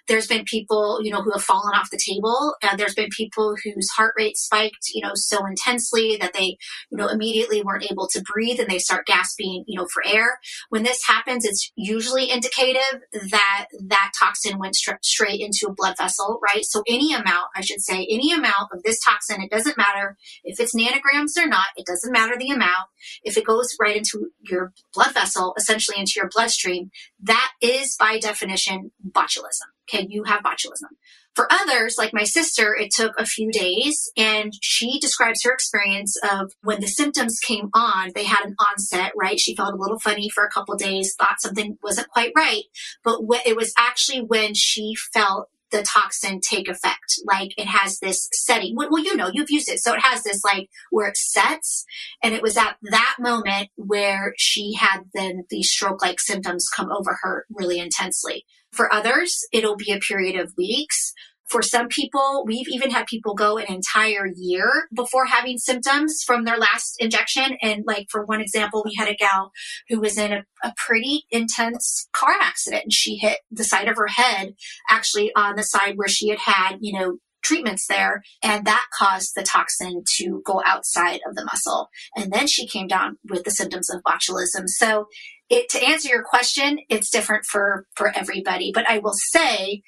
There's been people, you know, who have fallen fallen off the table. And there's been people whose heart rate spiked, you know, so intensely that they, you know, immediately weren't able to breathe and they start gasping, you know, for air. When this happens, it's usually indicative that that toxin went st- straight into a blood vessel, right? So any amount, I should say, any amount of this toxin, it doesn't matter if it's nanograms or not, it doesn't matter the amount. If it goes right into your blood vessel, essentially into your bloodstream, that is by definition botulism. Okay, you have botulism. For others, like my sister, it took a few days and she describes her experience of when the symptoms came on, they had an onset, right? She felt a little funny for a couple days, thought something wasn't quite right, but it was actually when she felt the toxin take effect. Like it has this setting. Well, you know, you've used it. So it has this like where it sets. And it was at that moment where she had then these stroke like symptoms come over her really intensely. For others, it'll be a period of weeks. For some people, we've even had people go an entire year before having symptoms from their last injection. And like for one example, we had a gal who was in a, a pretty intense car accident and she hit the side of her head actually on the side where she had had, you know, treatments there and that caused the toxin to go outside of the muscle and then she came down with the symptoms of botulism so it, to answer your question, it's different for, for everybody. But I will say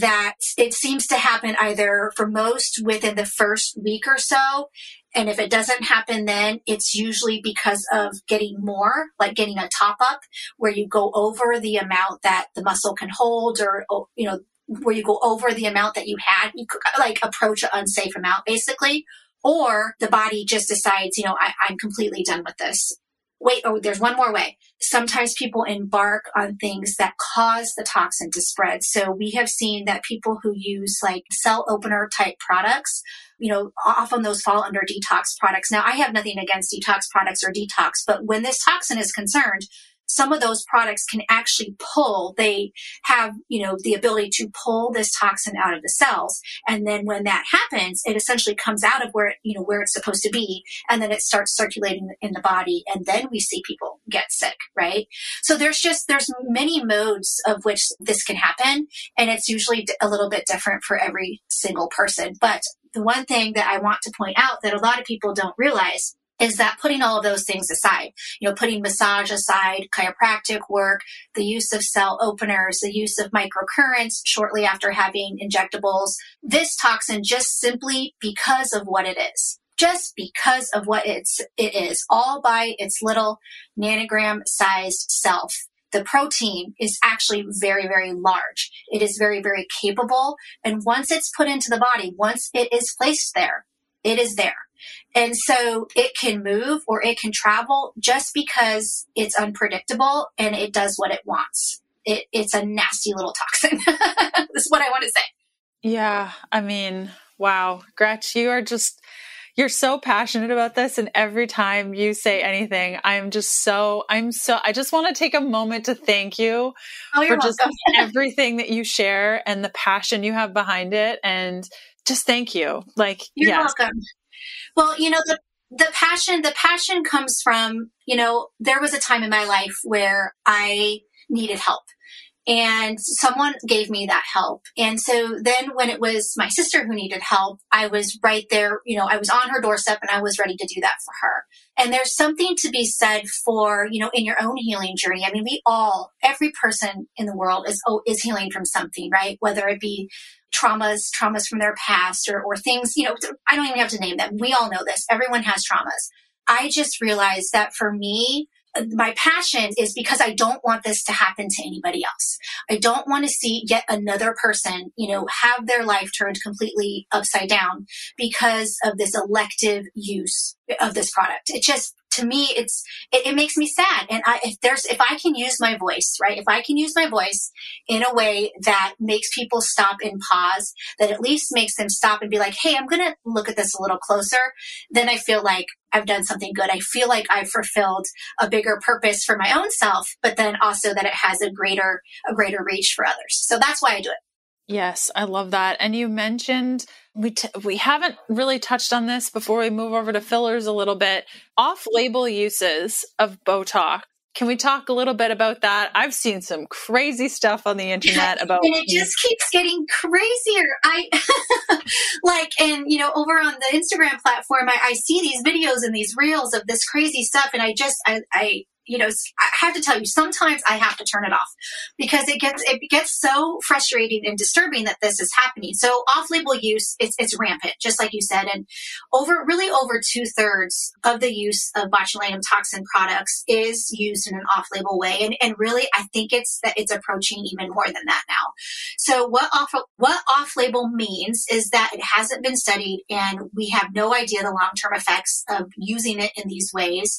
that it seems to happen either for most within the first week or so. And if it doesn't happen then, it's usually because of getting more, like getting a top up where you go over the amount that the muscle can hold or, oh, you know, where you go over the amount that you had, you like approach an unsafe amount basically. Or the body just decides, you know, I, I'm completely done with this wait, oh, there's one more way. Sometimes people embark on things that cause the toxin to spread. So we have seen that people who use like cell opener type products, you know, often those fall under detox products. Now, I have nothing against detox products or detox, but when this toxin is concerned, some of those products can actually pull they have you know the ability to pull this toxin out of the cells. And then when that happens it essentially comes out of where it, you know where it's supposed to be and then it starts circulating in the body and then we see people get sick right? So there's just there's many modes of which this can happen and it's usually a little bit different for every single person. But the one thing that i want to point out that a lot of people don't realize is that putting all of those things aside, you know, putting massage aside, chiropractic work, the use of cell openers, the use of microcurrents shortly after having injectables, this toxin just simply because of what it is. Just because of what it's, it is, all by its little nanogram sized self. The protein is actually very, very large. It is very, very capable. And once it's put into the body, once it is placed there, it is there and so it can move or it can travel just because it's unpredictable and it does what it wants. It, it's a nasty little toxin. That's what I want to say. Yeah. I mean, wow. Gretch, you are just, you're so passionate about this. And every time you say anything, I'm just so, I'm so, I just want to take a moment to thank you oh, for just everything that you share and the passion you have behind it. And just thank you. Like, you're yes. welcome. Well, you know, the the passion the passion comes from, you know, there was a time in my life where I needed help and someone gave me that help. And so then when it was my sister who needed help, I was right there, you know, I was on her doorstep and I was ready to do that for her. And there's something to be said for, you know, in your own healing journey. I mean, we all, every person in the world is, oh, is healing from something, right? Whether it be traumas, traumas from their past or, or things, you know, I don't even have to name them. We all know this. Everyone has traumas. I just realized that for me, uh, my passion is because I don't want this to happen to anybody else. I don't want to see yet another person, you know, have their life turned completely upside down because of this elective use of this product. It just to me it's it, it, makes me sad. And I, if there's if i can use my voice right if i can use my voice in a way that makes people stop and pause that at least makes them stop and be like hey i'm gonna look at this a little closer then i feel like i've done something good. I feel like i've fulfilled a bigger purpose for my own self but then also that it has a greater a greater reach for others. So that's why i do it Yes, I love that. And you mentioned we t- we haven't really touched on this before we move over to fillers a little bit. Off-label uses of Botox. Can we talk a little bit about that? I've seen some crazy stuff on the internet about And it just keeps getting crazier. I like and you know, over on the Instagram platform I, I see these videos and these reels of this crazy stuff and I just I, I you know, I have to tell you, sometimes I have to turn it off because it gets it gets so frustrating and disturbing that this is happening. So off-label use, it's it's rampant, just like you said, and over really over two thirds of the use of botulinum toxin products is used in an off-label way, and and really, I think it's that it's approaching even more than that now. So what off what off-label means is that it hasn't been studied, and we have no idea the long-term effects of using it in these ways,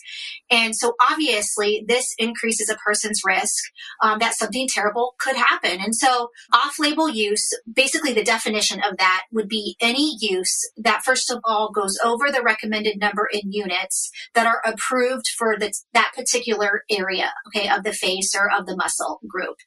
and so obviously obviously this increases a person's risk um, that something terrible could happen. And so off-label use, basically the definition of that would be any use that first of all goes over the recommended number in units that are approved for the, that particular area, okay, of the face or of the muscle group.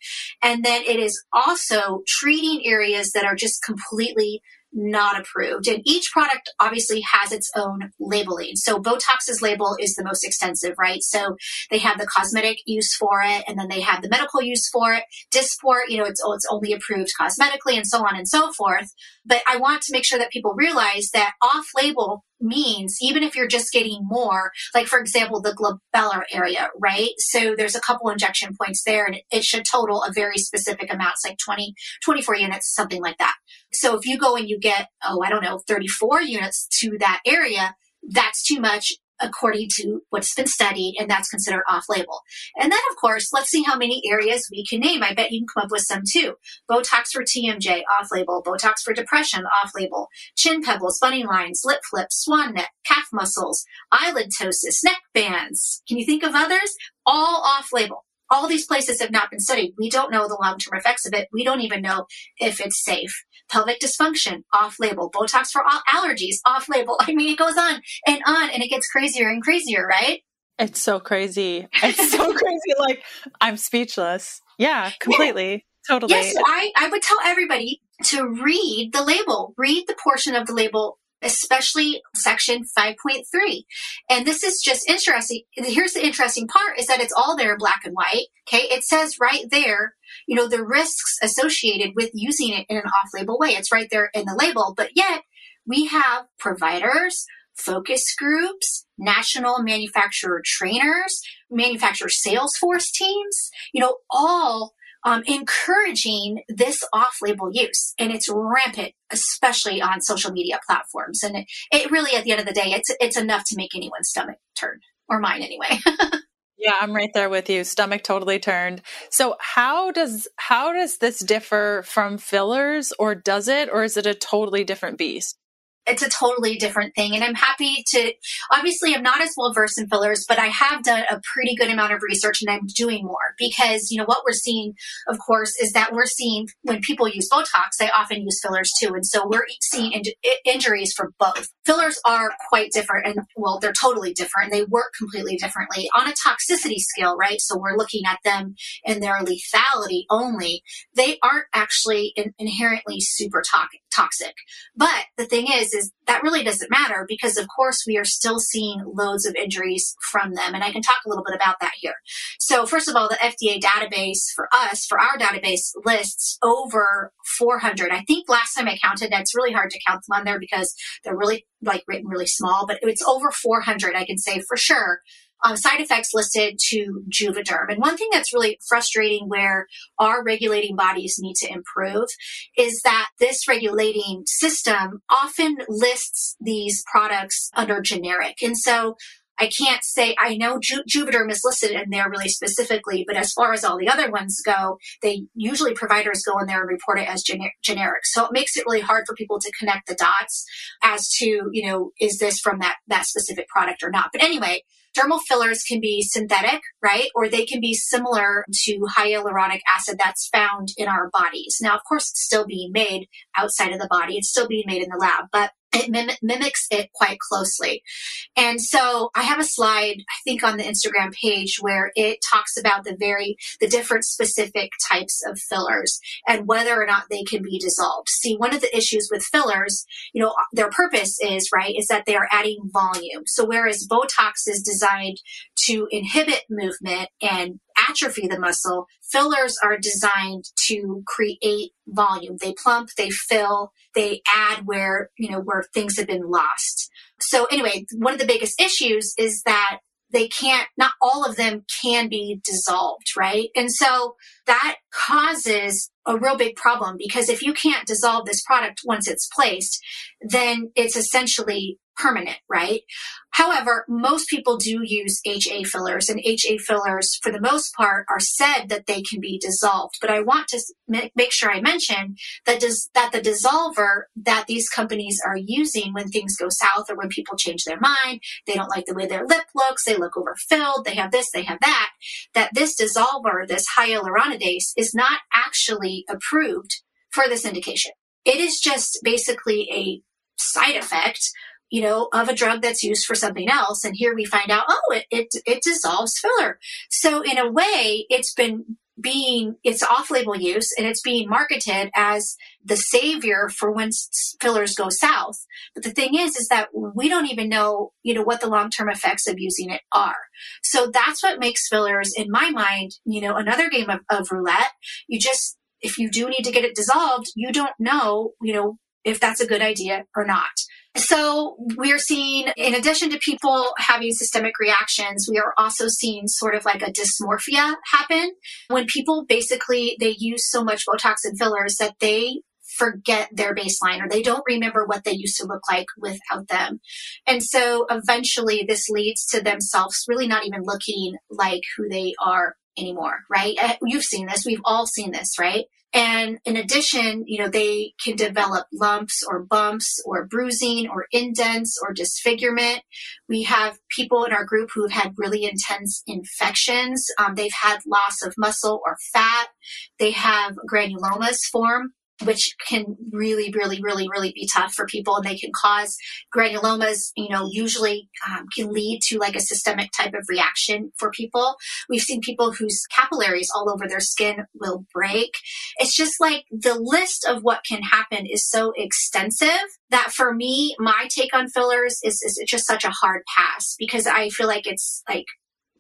And then it is also treating areas that are just completely not approved. And each product obviously has its own labeling. So Botox's label is the most extensive, right? So they have the cosmetic use for it, and then they have the medical use for it. Dysport, you know, it's, oh, it's only approved cosmetically and so on and so forth. But I want to make sure that people realize that off label means even if you're just getting more, like for example, the glabellar area, right? So there's a couple injection points there and it should total a very specific amount. It's like 20, 24 units, something like that. So if you go and you get, oh, I don't know, 34 units to that area, that's too much according to what's been studied, and that's considered off label. And then, of course, let's see how many areas we can name. I bet you can come up with some too. Botox for TMJ, off label. Botox for depression, off label. Chin pebbles, bunny lines, lip flips, swan neck, calf muscles, eyelid ptosis, neck bands. Can you think of others? All off label. All these places have not been studied. We don't know the long term effects of it. We don't even know if it's safe pelvic dysfunction off label, Botox for all allergies off label. I mean, it goes on and on and it gets crazier and crazier, right? It's so crazy. It's so crazy. Like, I'm speechless. Yeah, completely. Yeah. Totally. Yes, I, I would tell everybody to read the label, read the portion of the label especially section 5.3. And this is just interesting. Here's the interesting part is that it's all there black and white. Okay. It says right there, you know, the risks associated with using it in an off label way. It's right there in the label, but yet we have providers, focus groups, national manufacturer trainers, manufacturer sales force teams, you know, all um, encouraging this off-label use, and it's rampant, especially on social media platforms. And it, it really, at the end of the day, it's it's enough to make anyone's stomach turn, or mine anyway. yeah, I'm right there with you. Stomach totally turned. So how does how does this differ from fillers, or does it, or is it a totally different beast? It's a totally different thing. And I'm happy to, obviously, I'm not as well versed in fillers, but I have done a pretty good amount of research and I'm doing more because, you know, what we're seeing, of course, is that we're seeing when people use Botox, they often use fillers too. And so we're seeing in- injuries for both. Fillers are quite different and, well, they're totally different. They work completely differently on a toxicity scale, right? So we're looking at them in their lethality only. They aren't actually in- inherently super to- toxic. But the thing is, that really doesn't matter because of course we are still seeing loads of injuries from them. And I can talk a little bit about that here. So first of all, the FDA database for us, for our database lists over 400. I think last time I counted, that's really hard to count them on there because they're really like written really small, but it's over 400. I can say for sure um, side effects listed to Juvederm. And one thing that's really frustrating where our regulating bodies need to improve is that this regulating system often lists these products under generic. And so I can't say, I know Ju- Juvederm is listed in there really specifically, but as far as all the other ones go, they usually providers go in there and report it as gener- generic. So it makes it really hard for people to connect the dots as to, you know, is this from that, that specific product or not. But anyway, Dermal fillers can be synthetic, right? Or they can be similar to hyaluronic acid that's found in our bodies. Now, of course, it's still being made outside of the body. It's still being made in the lab, but it mim- mimics it quite closely. And so I have a slide, I think on the Instagram page where it talks about the very, the different specific types of fillers and whether or not they can be dissolved. See, one of the issues with fillers, you know, their purpose is, right, is that they are adding volume. So whereas Botox is designed to inhibit movement and atrophy the muscle, fillers are designed to create volume. They plump, they fill, they add where, you know, where things have been lost. So anyway, one of the biggest issues is that they can't, not all of them can be dissolved, right? And so that causes a real big problem because if you can't dissolve this product once it's placed, then it's essentially permanent, right? However, most people do use HA fillers, and HA fillers, for the most part, are said that they can be dissolved. But I want to make sure I mention that does that the dissolver that these companies are using when things go south or when people change their mind, they don't like the way their lip looks, they look overfilled, they have this, they have that. That this dissolver, this hyaluronidase, is not actually approved for this indication. It is just basically a side effect you know, of a drug that's used for something else. And here we find out, oh, it, it, it dissolves filler. So in a way, it's been being it's off-label use and it's being marketed as the savior for when fillers go south but the thing is is that we don't even know you know what the long-term effects of using it are so that's what makes fillers in my mind you know another game of, of roulette you just if you do need to get it dissolved you don't know you know if that's a good idea or not so we're seeing, in addition to people having systemic reactions, we are also seeing sort of like a dysmorphia happen when people basically, they use so much Botox and fillers that they forget their baseline or they don't remember what they used to look like without them. And so eventually this leads to themselves really not even looking like who they are anymore, right? Uh, you've seen this. We've all seen this, right? And in addition, you know, they can develop lumps or bumps or bruising or indents or disfigurement. We have people in our group who have had really intense infections. Um, they've had loss of muscle or fat. They have granulomas form which can really, really, really, really be tough for people. And they can cause granulomas, you know, usually um, can lead to like a systemic type of reaction for people. We've seen people whose capillaries all over their skin will break. It's just like the list of what can happen is so extensive that for me, my take on fillers is, is just such a hard pass because I feel like it's like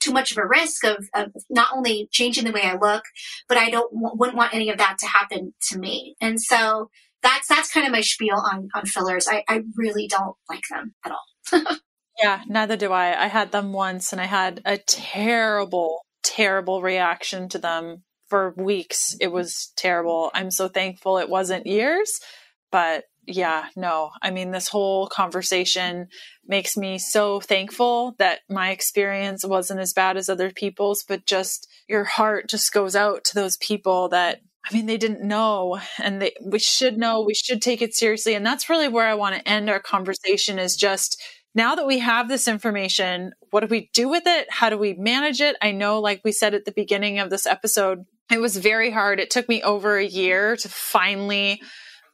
too much of a risk of, of not only changing the way I look, but I don't wouldn't want any of that to happen to me. And so that's that's kind of my spiel on on fillers. I, I really don't like them at all. yeah, neither do I. I had them once and I had a terrible, terrible reaction to them for weeks. It was terrible. I'm so thankful it wasn't years, but yeah, no. I mean, this whole conversation makes me so thankful that my experience wasn't as bad as other people's, but just your heart just goes out to those people that I mean, they didn't know and they, we should know, we should take it seriously. And that's really where I want to end our conversation is just now that we have this information, what do we do with it? How do we manage it? I know, like we said at the beginning of this episode, it was very hard. It took me over a year to finally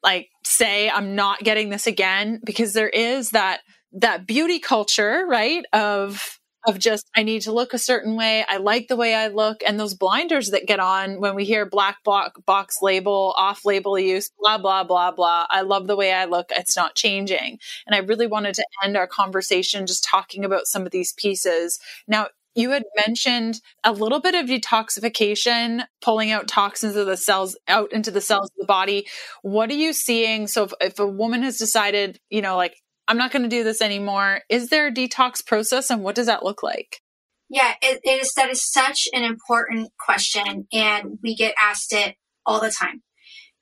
like say I'm not getting this again because there is that that beauty culture, right? Of of just I need to look a certain way. I like the way I look, and those blinders that get on when we hear black box label, off label use, blah blah blah blah. I love the way I look. It's not changing, and I really wanted to end our conversation just talking about some of these pieces. Now, you had mentioned a little bit of detoxification, pulling out toxins of the cells out into the cells of the body. What are you seeing? So if, if a woman has decided, you know, like, I'm not going to do this anymore, is there a detox process and what does that look like? Yeah, it, it is. That is such an important question, and we get asked it all the time.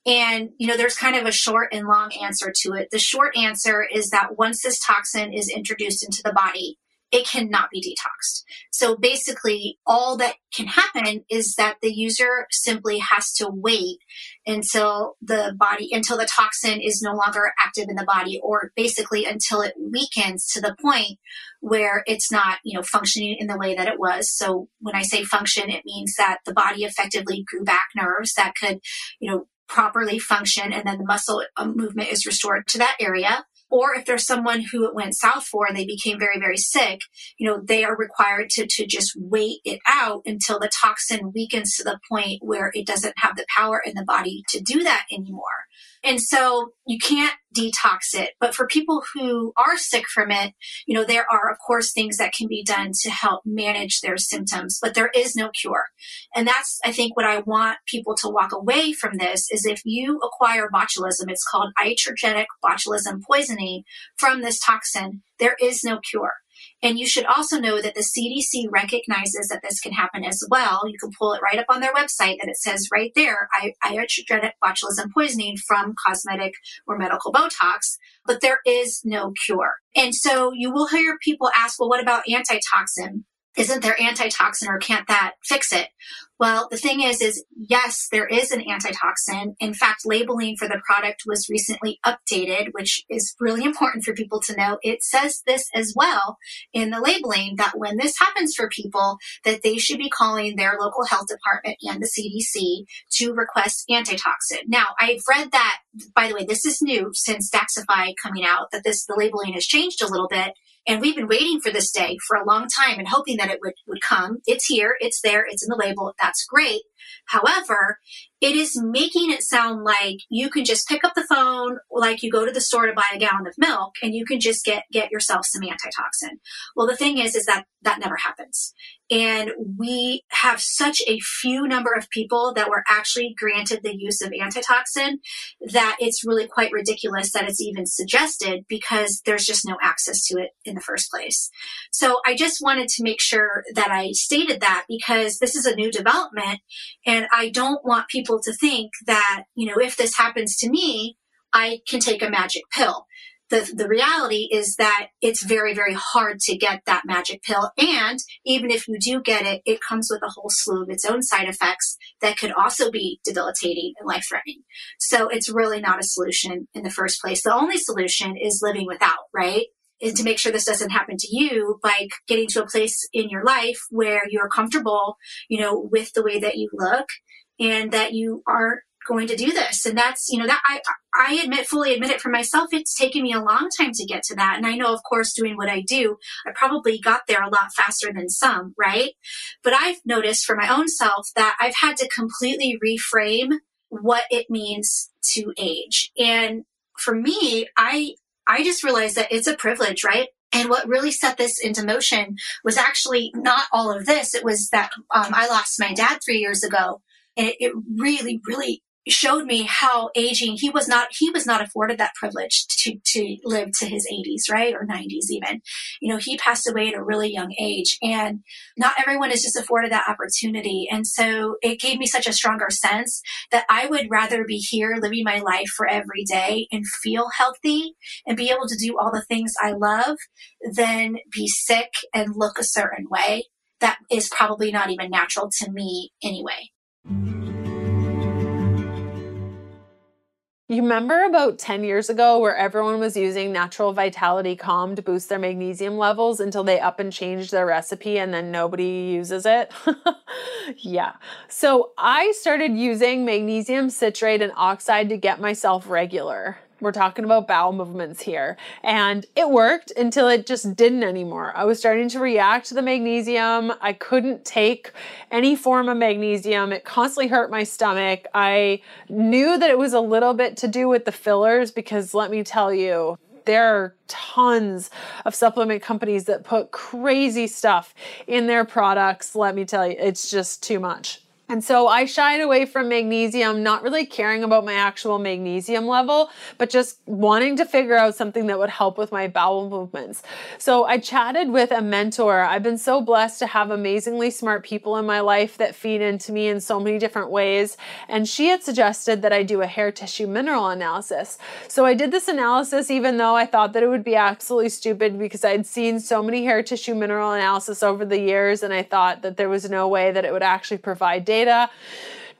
And, you know, there's kind of a short and long answer to it. The short answer is that once this toxin is introduced into the body, it cannot be detoxed. So basically, all that can happen is that the user simply has to wait until the body, until the toxin is no longer active in the body, or basically until it weakens to the point where it's not, you know, functioning in the way that it was. So when I say function, it means that the body effectively grew back nerves that could, you know, properly function and then the muscle uh, movement is restored to that area or if there's someone who it went south for and they became very, very sick, you know, they are required to, to just wait it out until the toxin weakens to the point where it doesn't have the power in the body to do that anymore. And so you can't detox it. But for people who are sick from it, you know, there are, of course, things that can be done to help manage their symptoms, but there is no cure. And that's, I think, what I want people to walk away from this is if you acquire botulism, it's called iatrogenic botulism poisoning from this toxin, there is no cure. And you should also know that the CDC recognizes that this can happen as well. You can pull it right up on their website that it says right there, iatrogenic botulism poisoning from cosmetic or medical Botox, but there is no cure. And so you will hear people ask, well, what about antitoxin? Isn't there antitoxin or can't that fix it? Well, the thing is, is yes, there is an antitoxin. In fact, labeling for the product was recently updated, which is really important for people to know. It says this as well in the labeling that when this happens for people, that they should be calling their local health department and the CDC to request antitoxin. Now, I've read that, by the way, this is new since Daxxify coming out, that this, the labeling has changed a little bit. And we've been waiting for this day for a long time and hoping that it would, would come. It's here, it's there, it's in the label, that's great. However, it is making it sound like you can just pick up the phone, like you go to the store to buy a gallon of milk, and you can just get get yourself some antitoxin. Well, the thing is, is that that never happens. And we have such a few number of people that were actually granted the use of antitoxin that it's really quite ridiculous that it's even suggested because there's just no access to it in the first place. So I just wanted to make sure that I stated that because this is a new development and I don't want people to think that, you know, if this happens to me, I can take a magic pill the, the reality is that it's very, very hard to get that magic pill. And even if you do get it, it comes with a whole slew of its own side effects that could also be debilitating and life threatening. So it's really not a solution in the first place. The only solution is living without, right? And to make sure this doesn't happen to you by getting to a place in your life where you're comfortable, you know, with the way that you look and that you are going to do this. And that's you know that i i admit fully admit it for myself. It's taken me a long time to get to that. And i know of course doing what i do i probably got there a lot faster than some right? But i've noticed for my own self that i've had to completely reframe what it means to age. And for me i i just realized that it's a privilege right? And what really set this into motion was actually not all of this. It was that um, I lost my dad three years ago. And it, it really, really showed me how aging he was not he was not afforded that privilege to to live to his 80s right? Or 90s even. You know he passed away at a really young age and not everyone is just afforded that opportunity. And so it gave me such a stronger sense that i would rather be here living my life for every day and feel healthy and be able to do all the things i love than be sick and look a certain way. That is probably not even natural to me anyway You remember about 10 years ago where everyone was using natural vitality calm to boost their magnesium levels until they up and changed their recipe and then nobody uses it? yeah. So I started using magnesium citrate and oxide to get myself regular. We're talking about bowel movements here. And it worked until it just didn't anymore. I was starting to react to the magnesium. I couldn't take any form of magnesium. It constantly hurt my stomach. I knew that it was a little bit to do with the fillers because let me tell you, there are tons of supplement companies that put crazy stuff in their products. Let me tell you, it's just too much. And so I shied away from magnesium, not really caring about my actual magnesium level, but just wanting to figure out something that would help with my bowel movements. So I chatted with a mentor. I've been so blessed to have amazingly smart people in my life that feed into me in so many different ways. And she had suggested that I do a hair tissue mineral analysis. So I did this analysis even though I thought that it would be absolutely stupid because I'd seen so many hair tissue mineral analysis over the years and I thought that there was no way that it would actually provide data data.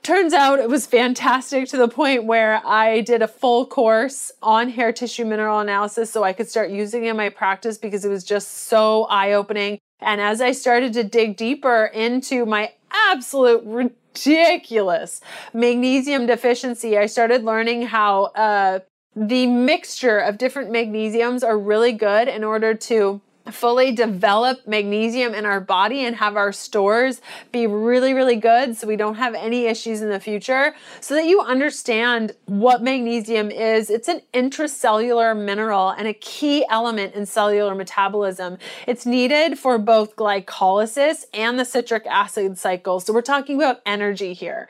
Turns out it was fantastic to the point where I did a full course on hair tissue mineral analysis so I could start using it in my practice because it was just so eye opening. And as I started to dig deeper into my absolute ridiculous magnesium deficiency, I started learning how uh, the mixture of different magnesiums are really good in order to fully develop magnesium in our body and have our stores be really, really good so we don't have any issues in the future. So that you understand what magnesium is, it's an intracellular mineral and a key element in cellular metabolism. It's needed for both glycolysis and the citric acid cycle. So we're talking about energy here.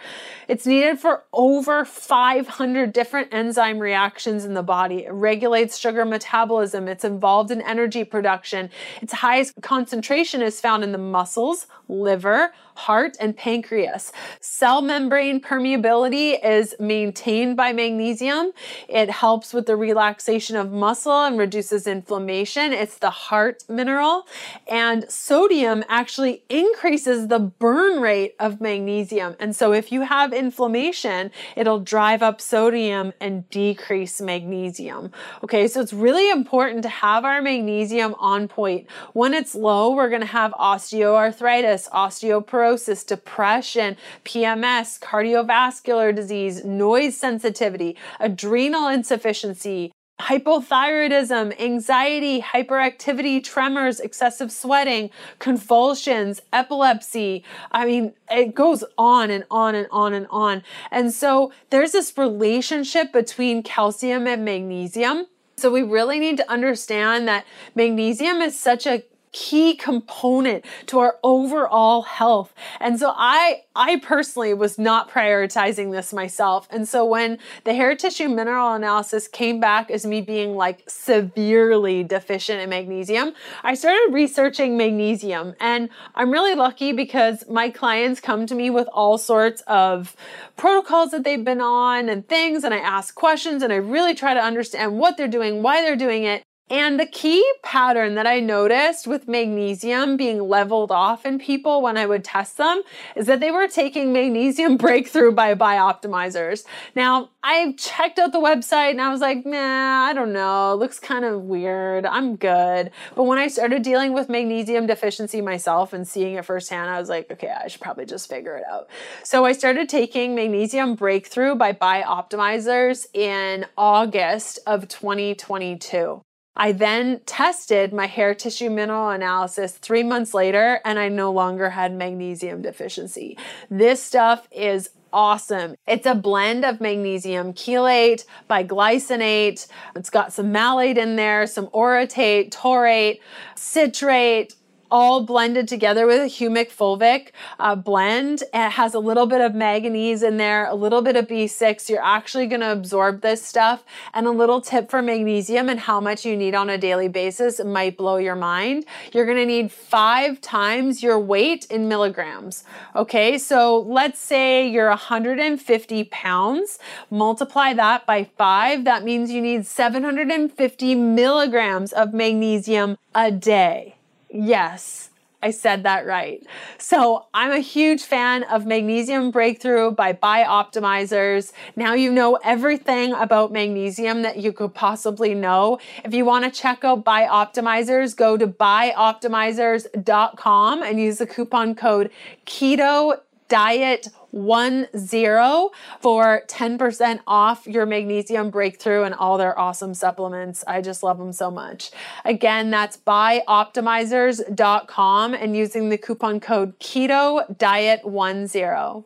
It's needed for over 500 different enzyme reactions in the body. It regulates sugar metabolism, it's involved in energy production its highest concentration is found in the muscles, liver, heart, and pancreas. Cell membrane permeability is maintained by magnesium. It helps with the relaxation of muscle and reduces inflammation. It's the heart mineral. And sodium actually increases the burn rate of magnesium. And so if you have inflammation, it'll drive up sodium and decrease magnesium. Okay, so it's really important to have our magnesium on point. When it's low, we're going to have osteoarthritis, osteoporosis, depression, PMS, cardiovascular disease, noise sensitivity, adrenal insufficiency, hypothyroidism, anxiety, hyperactivity, tremors, excessive sweating, convulsions, epilepsy. I mean, it goes on and on and on and on. And so there's this relationship between calcium and magnesium. So we really need to understand that magnesium is such a key component to our overall health. And so I I personally was not prioritizing this myself. And so when the hair tissue mineral analysis came back as me being like severely deficient in magnesium, I started researching magnesium. And I'm really lucky because my clients come to me with all sorts of protocols that they've been on and things and I ask questions and I really try to understand what they're doing, why they're doing it. And the key pattern that I noticed with magnesium being leveled off in people when I would test them is that they were taking magnesium breakthrough by bioptimizers. Now, I checked out the website and I was like, nah, I don't know. It looks kind of weird. I'm good. But when I started dealing with magnesium deficiency myself and seeing it firsthand, I was like, okay, I should probably just figure it out. So I started taking magnesium breakthrough by bioptimizers in August of 2022. I then tested my hair tissue mineral analysis three months later, and I no longer had magnesium deficiency. This stuff is awesome. It's a blend of magnesium chelate, biglycinate. It's got some malate in there, some orotate, taurate, citrate, all blended together with a humic fulvic uh, blend. It has a little bit of manganese in there, a little bit of B6. You're actually going to absorb this stuff. And a little tip for magnesium and how much you need on a daily basis might blow your mind. You're going to need five times your weight in milligrams. Okay, so let's say you're 150 pounds, multiply that by five. That means you need 750 milligrams of magnesium a day. Yes, I said that right. So I'm a huge fan of Magnesium Breakthrough by Bioptimizers. Now you know everything about magnesium that you could possibly know. If you want to check out Bioptimizers, go to bioptimizers.com and use the coupon code KETO diet one zero for 10% off your magnesium breakthrough and all their awesome supplements. I just love them so much. Again, that's bioptimizers.com and using the coupon code keto diet one zero.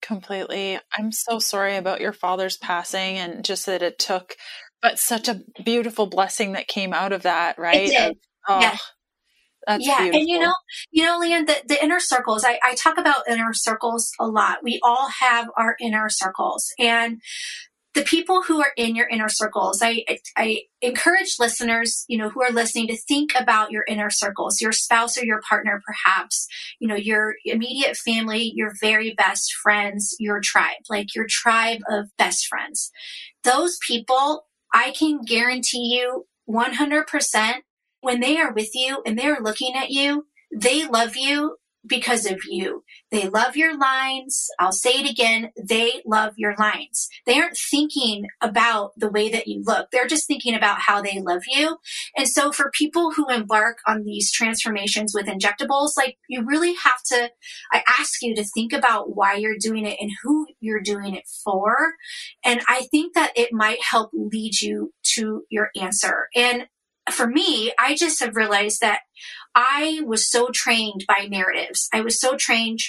Completely. I'm so sorry about your father's passing and just that it took, but such a beautiful blessing that came out of that, right? It did. Oh, yeah. That's yeah, beautiful. and you know, you know, Leanne, the, the inner circles. I, I talk about inner circles a lot. We all have our inner circles, and the people who are in your inner circles, I, I, I encourage listeners, you know, who are listening to think about your inner circles, your spouse or your partner, perhaps, you know, your immediate family, your very best friends, your tribe, like your tribe of best friends. Those people, I can guarantee you 100% when they are with you and they're looking at you, they love you because of you. They love your lines. I'll say it again. They love your lines. They aren't thinking about the way that you look. They're just thinking about how they love you. And so for people who embark on these transformations with injectables, like you really have to, I ask you to think about why you're doing it and who you're doing it for. And I think that it might help lead you to your answer. And for me, I just have realized that I was so trained by narratives. I was so trained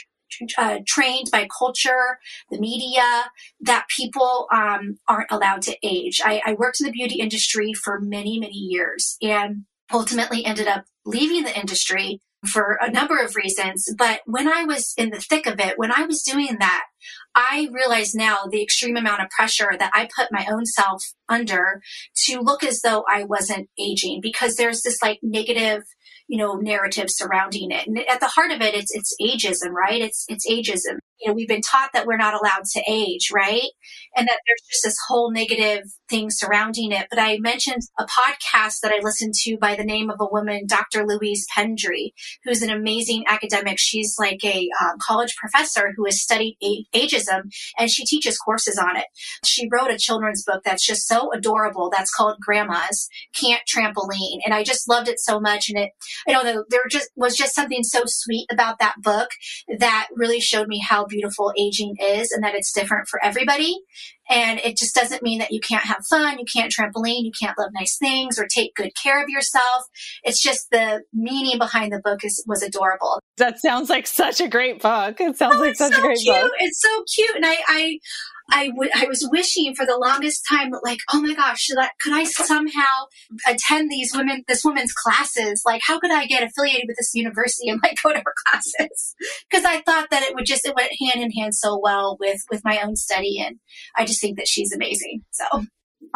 uh, trained by culture, the media, that people um, aren't allowed to age. I, I worked in the beauty industry for many, many years and ultimately ended up leaving the industry for a number of reasons. But when I was in the thick of it, when I was doing that, I realize now the extreme amount of pressure that I put my own self under to look as though I wasn't aging because there's this like negative you know narrative surrounding it and at the heart of it it's it's ageism right it's it's ageism you know we've been taught that we're not allowed to age right? And that there's just this whole negative thing surrounding it. But i mentioned a podcast that i listened to by the name of a woman dr louise pendry who's an amazing academic. She's like a um, college professor who has studied ageism and she teaches courses on it. She wrote a children's book that's just so adorable that's called grandmas can't trampoline. And i just loved it so much. And it I don't know, there just was just something so sweet about that book that really showed me how beautiful aging is and that it's different for everybody. And it just doesn't mean that you can't have fun, you can't trampoline, you can't love nice things or take good care of yourself. It's just the meaning behind the book is, was adorable. That sounds like such a great book. It sounds oh, like such so a great cute. book. It's so cute. And I, I, I, w- I was wishing for the longest time that like, oh my gosh, should I, could I somehow attend these women, this woman's classes? Like, how could I get affiliated with this university and like go to her classes? Because I thought that it would just, it went hand in hand so well with, with my own study. And I just think that she's amazing. So.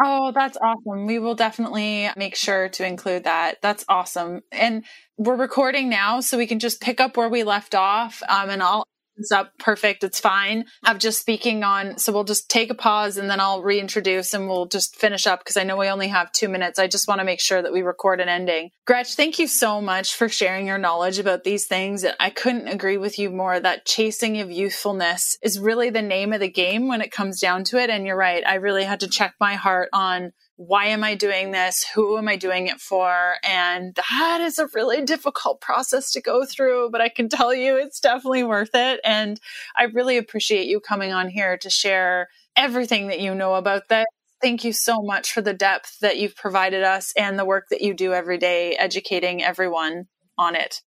Oh, that's awesome. We will definitely make sure to include that. That's awesome. And we're recording now, so we can just pick up where we left off. Um, and I'll up perfect. It's fine. I'm just speaking on, so we'll just take a pause and then I'll reintroduce and we'll just finish up because I know we only have two minutes. I just want to make sure that we record an ending. Gretch, thank you so much for sharing your knowledge about these things. I couldn't agree with you more that chasing of youthfulness is really the name of the game when it comes down to it. And you're right. I really had to check my heart on why am I doing this? Who am I doing it for? And that is a really difficult process to go through, but I can tell you it's definitely worth it. And I really appreciate you coming on here to share everything that you know about this. Thank you so much for the depth that you've provided us and the work that you do every day educating everyone on it.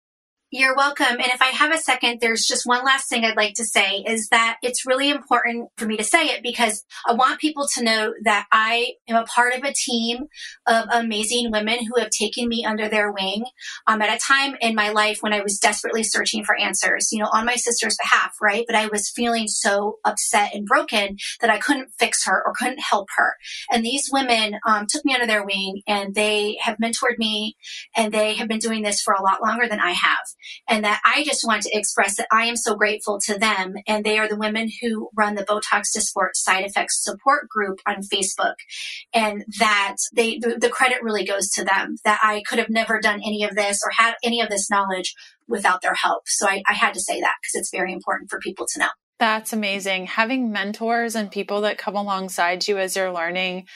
You're welcome. And if I have a second, there's just one last thing I'd like to say is that it's really important for me to say it because I want people to know that I am a part of a team of amazing women who have taken me under their wing um, at a time in my life when I was desperately searching for answers, you know, on my sister's behalf, right? But I was feeling so upset and broken that I couldn't fix her or couldn't help her. And these women um, took me under their wing and they have mentored me and they have been doing this for a lot longer than I have and that I just want to express that I am so grateful to them. And they are the women who run the Botox to Dysport side effects support group on Facebook. And that they, the, the credit really goes to them that I could have never done any of this or had any of this knowledge without their help. So I, I had to say that because it's very important for people to know. That's amazing. Having mentors and people that come alongside you as you're learning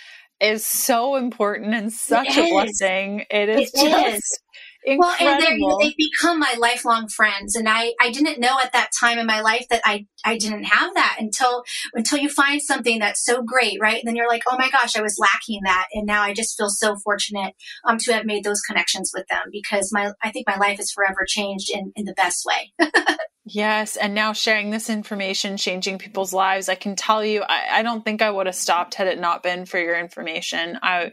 is so important and such it a is. blessing. It is it just is. Incredible. Well, and they have become my lifelong friends. And I, I didn't know at that time in my life that I, I didn't have that until, until you find something that's so great, right? And then you're like, oh my gosh, I was lacking that. And now I just feel so fortunate, um, to have made those connections with them because my, I think my life is forever changed in, in the best way. Yes. And now sharing this information, changing people's lives. I can tell you, I, I, don't think I would have stopped had it not been for your information. I,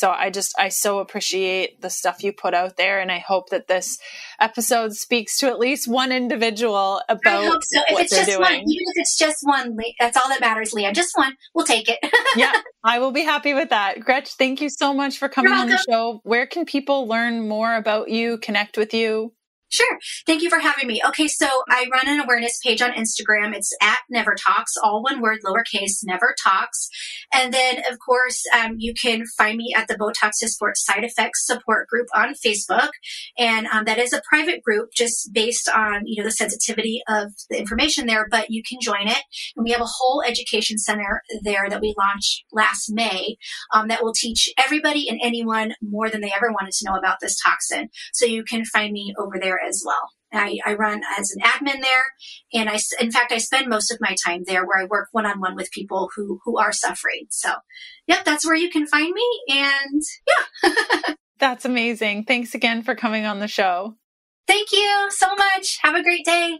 so I just, I so appreciate the stuff you put out there. And I hope that this episode speaks to at least one individual about I hope so. If it's just doing. one, even if it's just one, that's all that matters, Leah. Just one. We'll take it. yeah. I will be happy with that. Gretch, thank you so much for coming on the show. Where can people learn more about you, connect with you? Sure. Thank you for having me. Okay, so I run an awareness page on Instagram. It's at NeverTox, all one word, lowercase, NeverTox. And then, of course, um, you can find me at the Botox Dysport Side Effects Support Group on Facebook. And um, that is a private group just based on, you know, the sensitivity of the information there, but you can join it. And we have a whole education center there that we launched last May um, that will teach everybody and anyone more than they ever wanted to know about this toxin. So you can find me over there as well. I, I, run as an admin there, and I, in fact, I spend most of my time there where I work one on one with people who who are suffering. So, yep, that's where you can find me, and yeah, that's amazing. Thanks again for coming on the show. Thank you so much. Have a great day.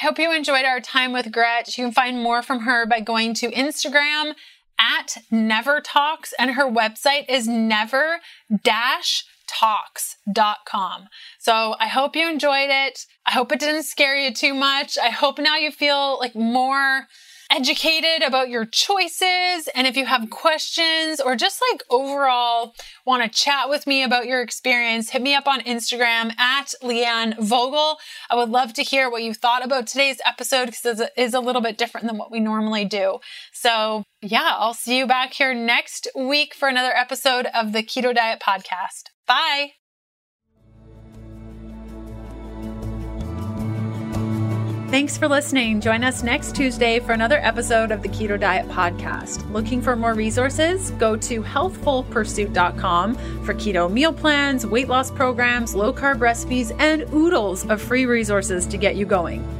I hope you enjoyed our time with Gretch. You can find more from her by going to Instagram at NeverTox, and her website is never dash tox.com. So I hope you enjoyed it. I hope it didn't scare you too much. I hope now you feel like more educated about your choices. And if you have questions or just like overall want to chat with me about your experience, hit me up on Instagram at Leanne Vogel. I would love to hear what you thought about today's episode because it is a little bit different than what we normally do. So yeah, I'll see you back here next week for another episode of the Keto Diet Podcast. Bye. Thanks for listening. Join us next Tuesday for another episode of the Keto Diet Podcast. Looking for more resources? Go to healthfulpursuit.com for keto meal plans, weight loss programs, low carb recipes, and oodles of free resources to get you going.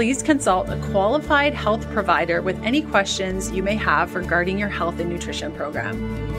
please consult a qualified health provider with any questions you may have regarding your health and nutrition program.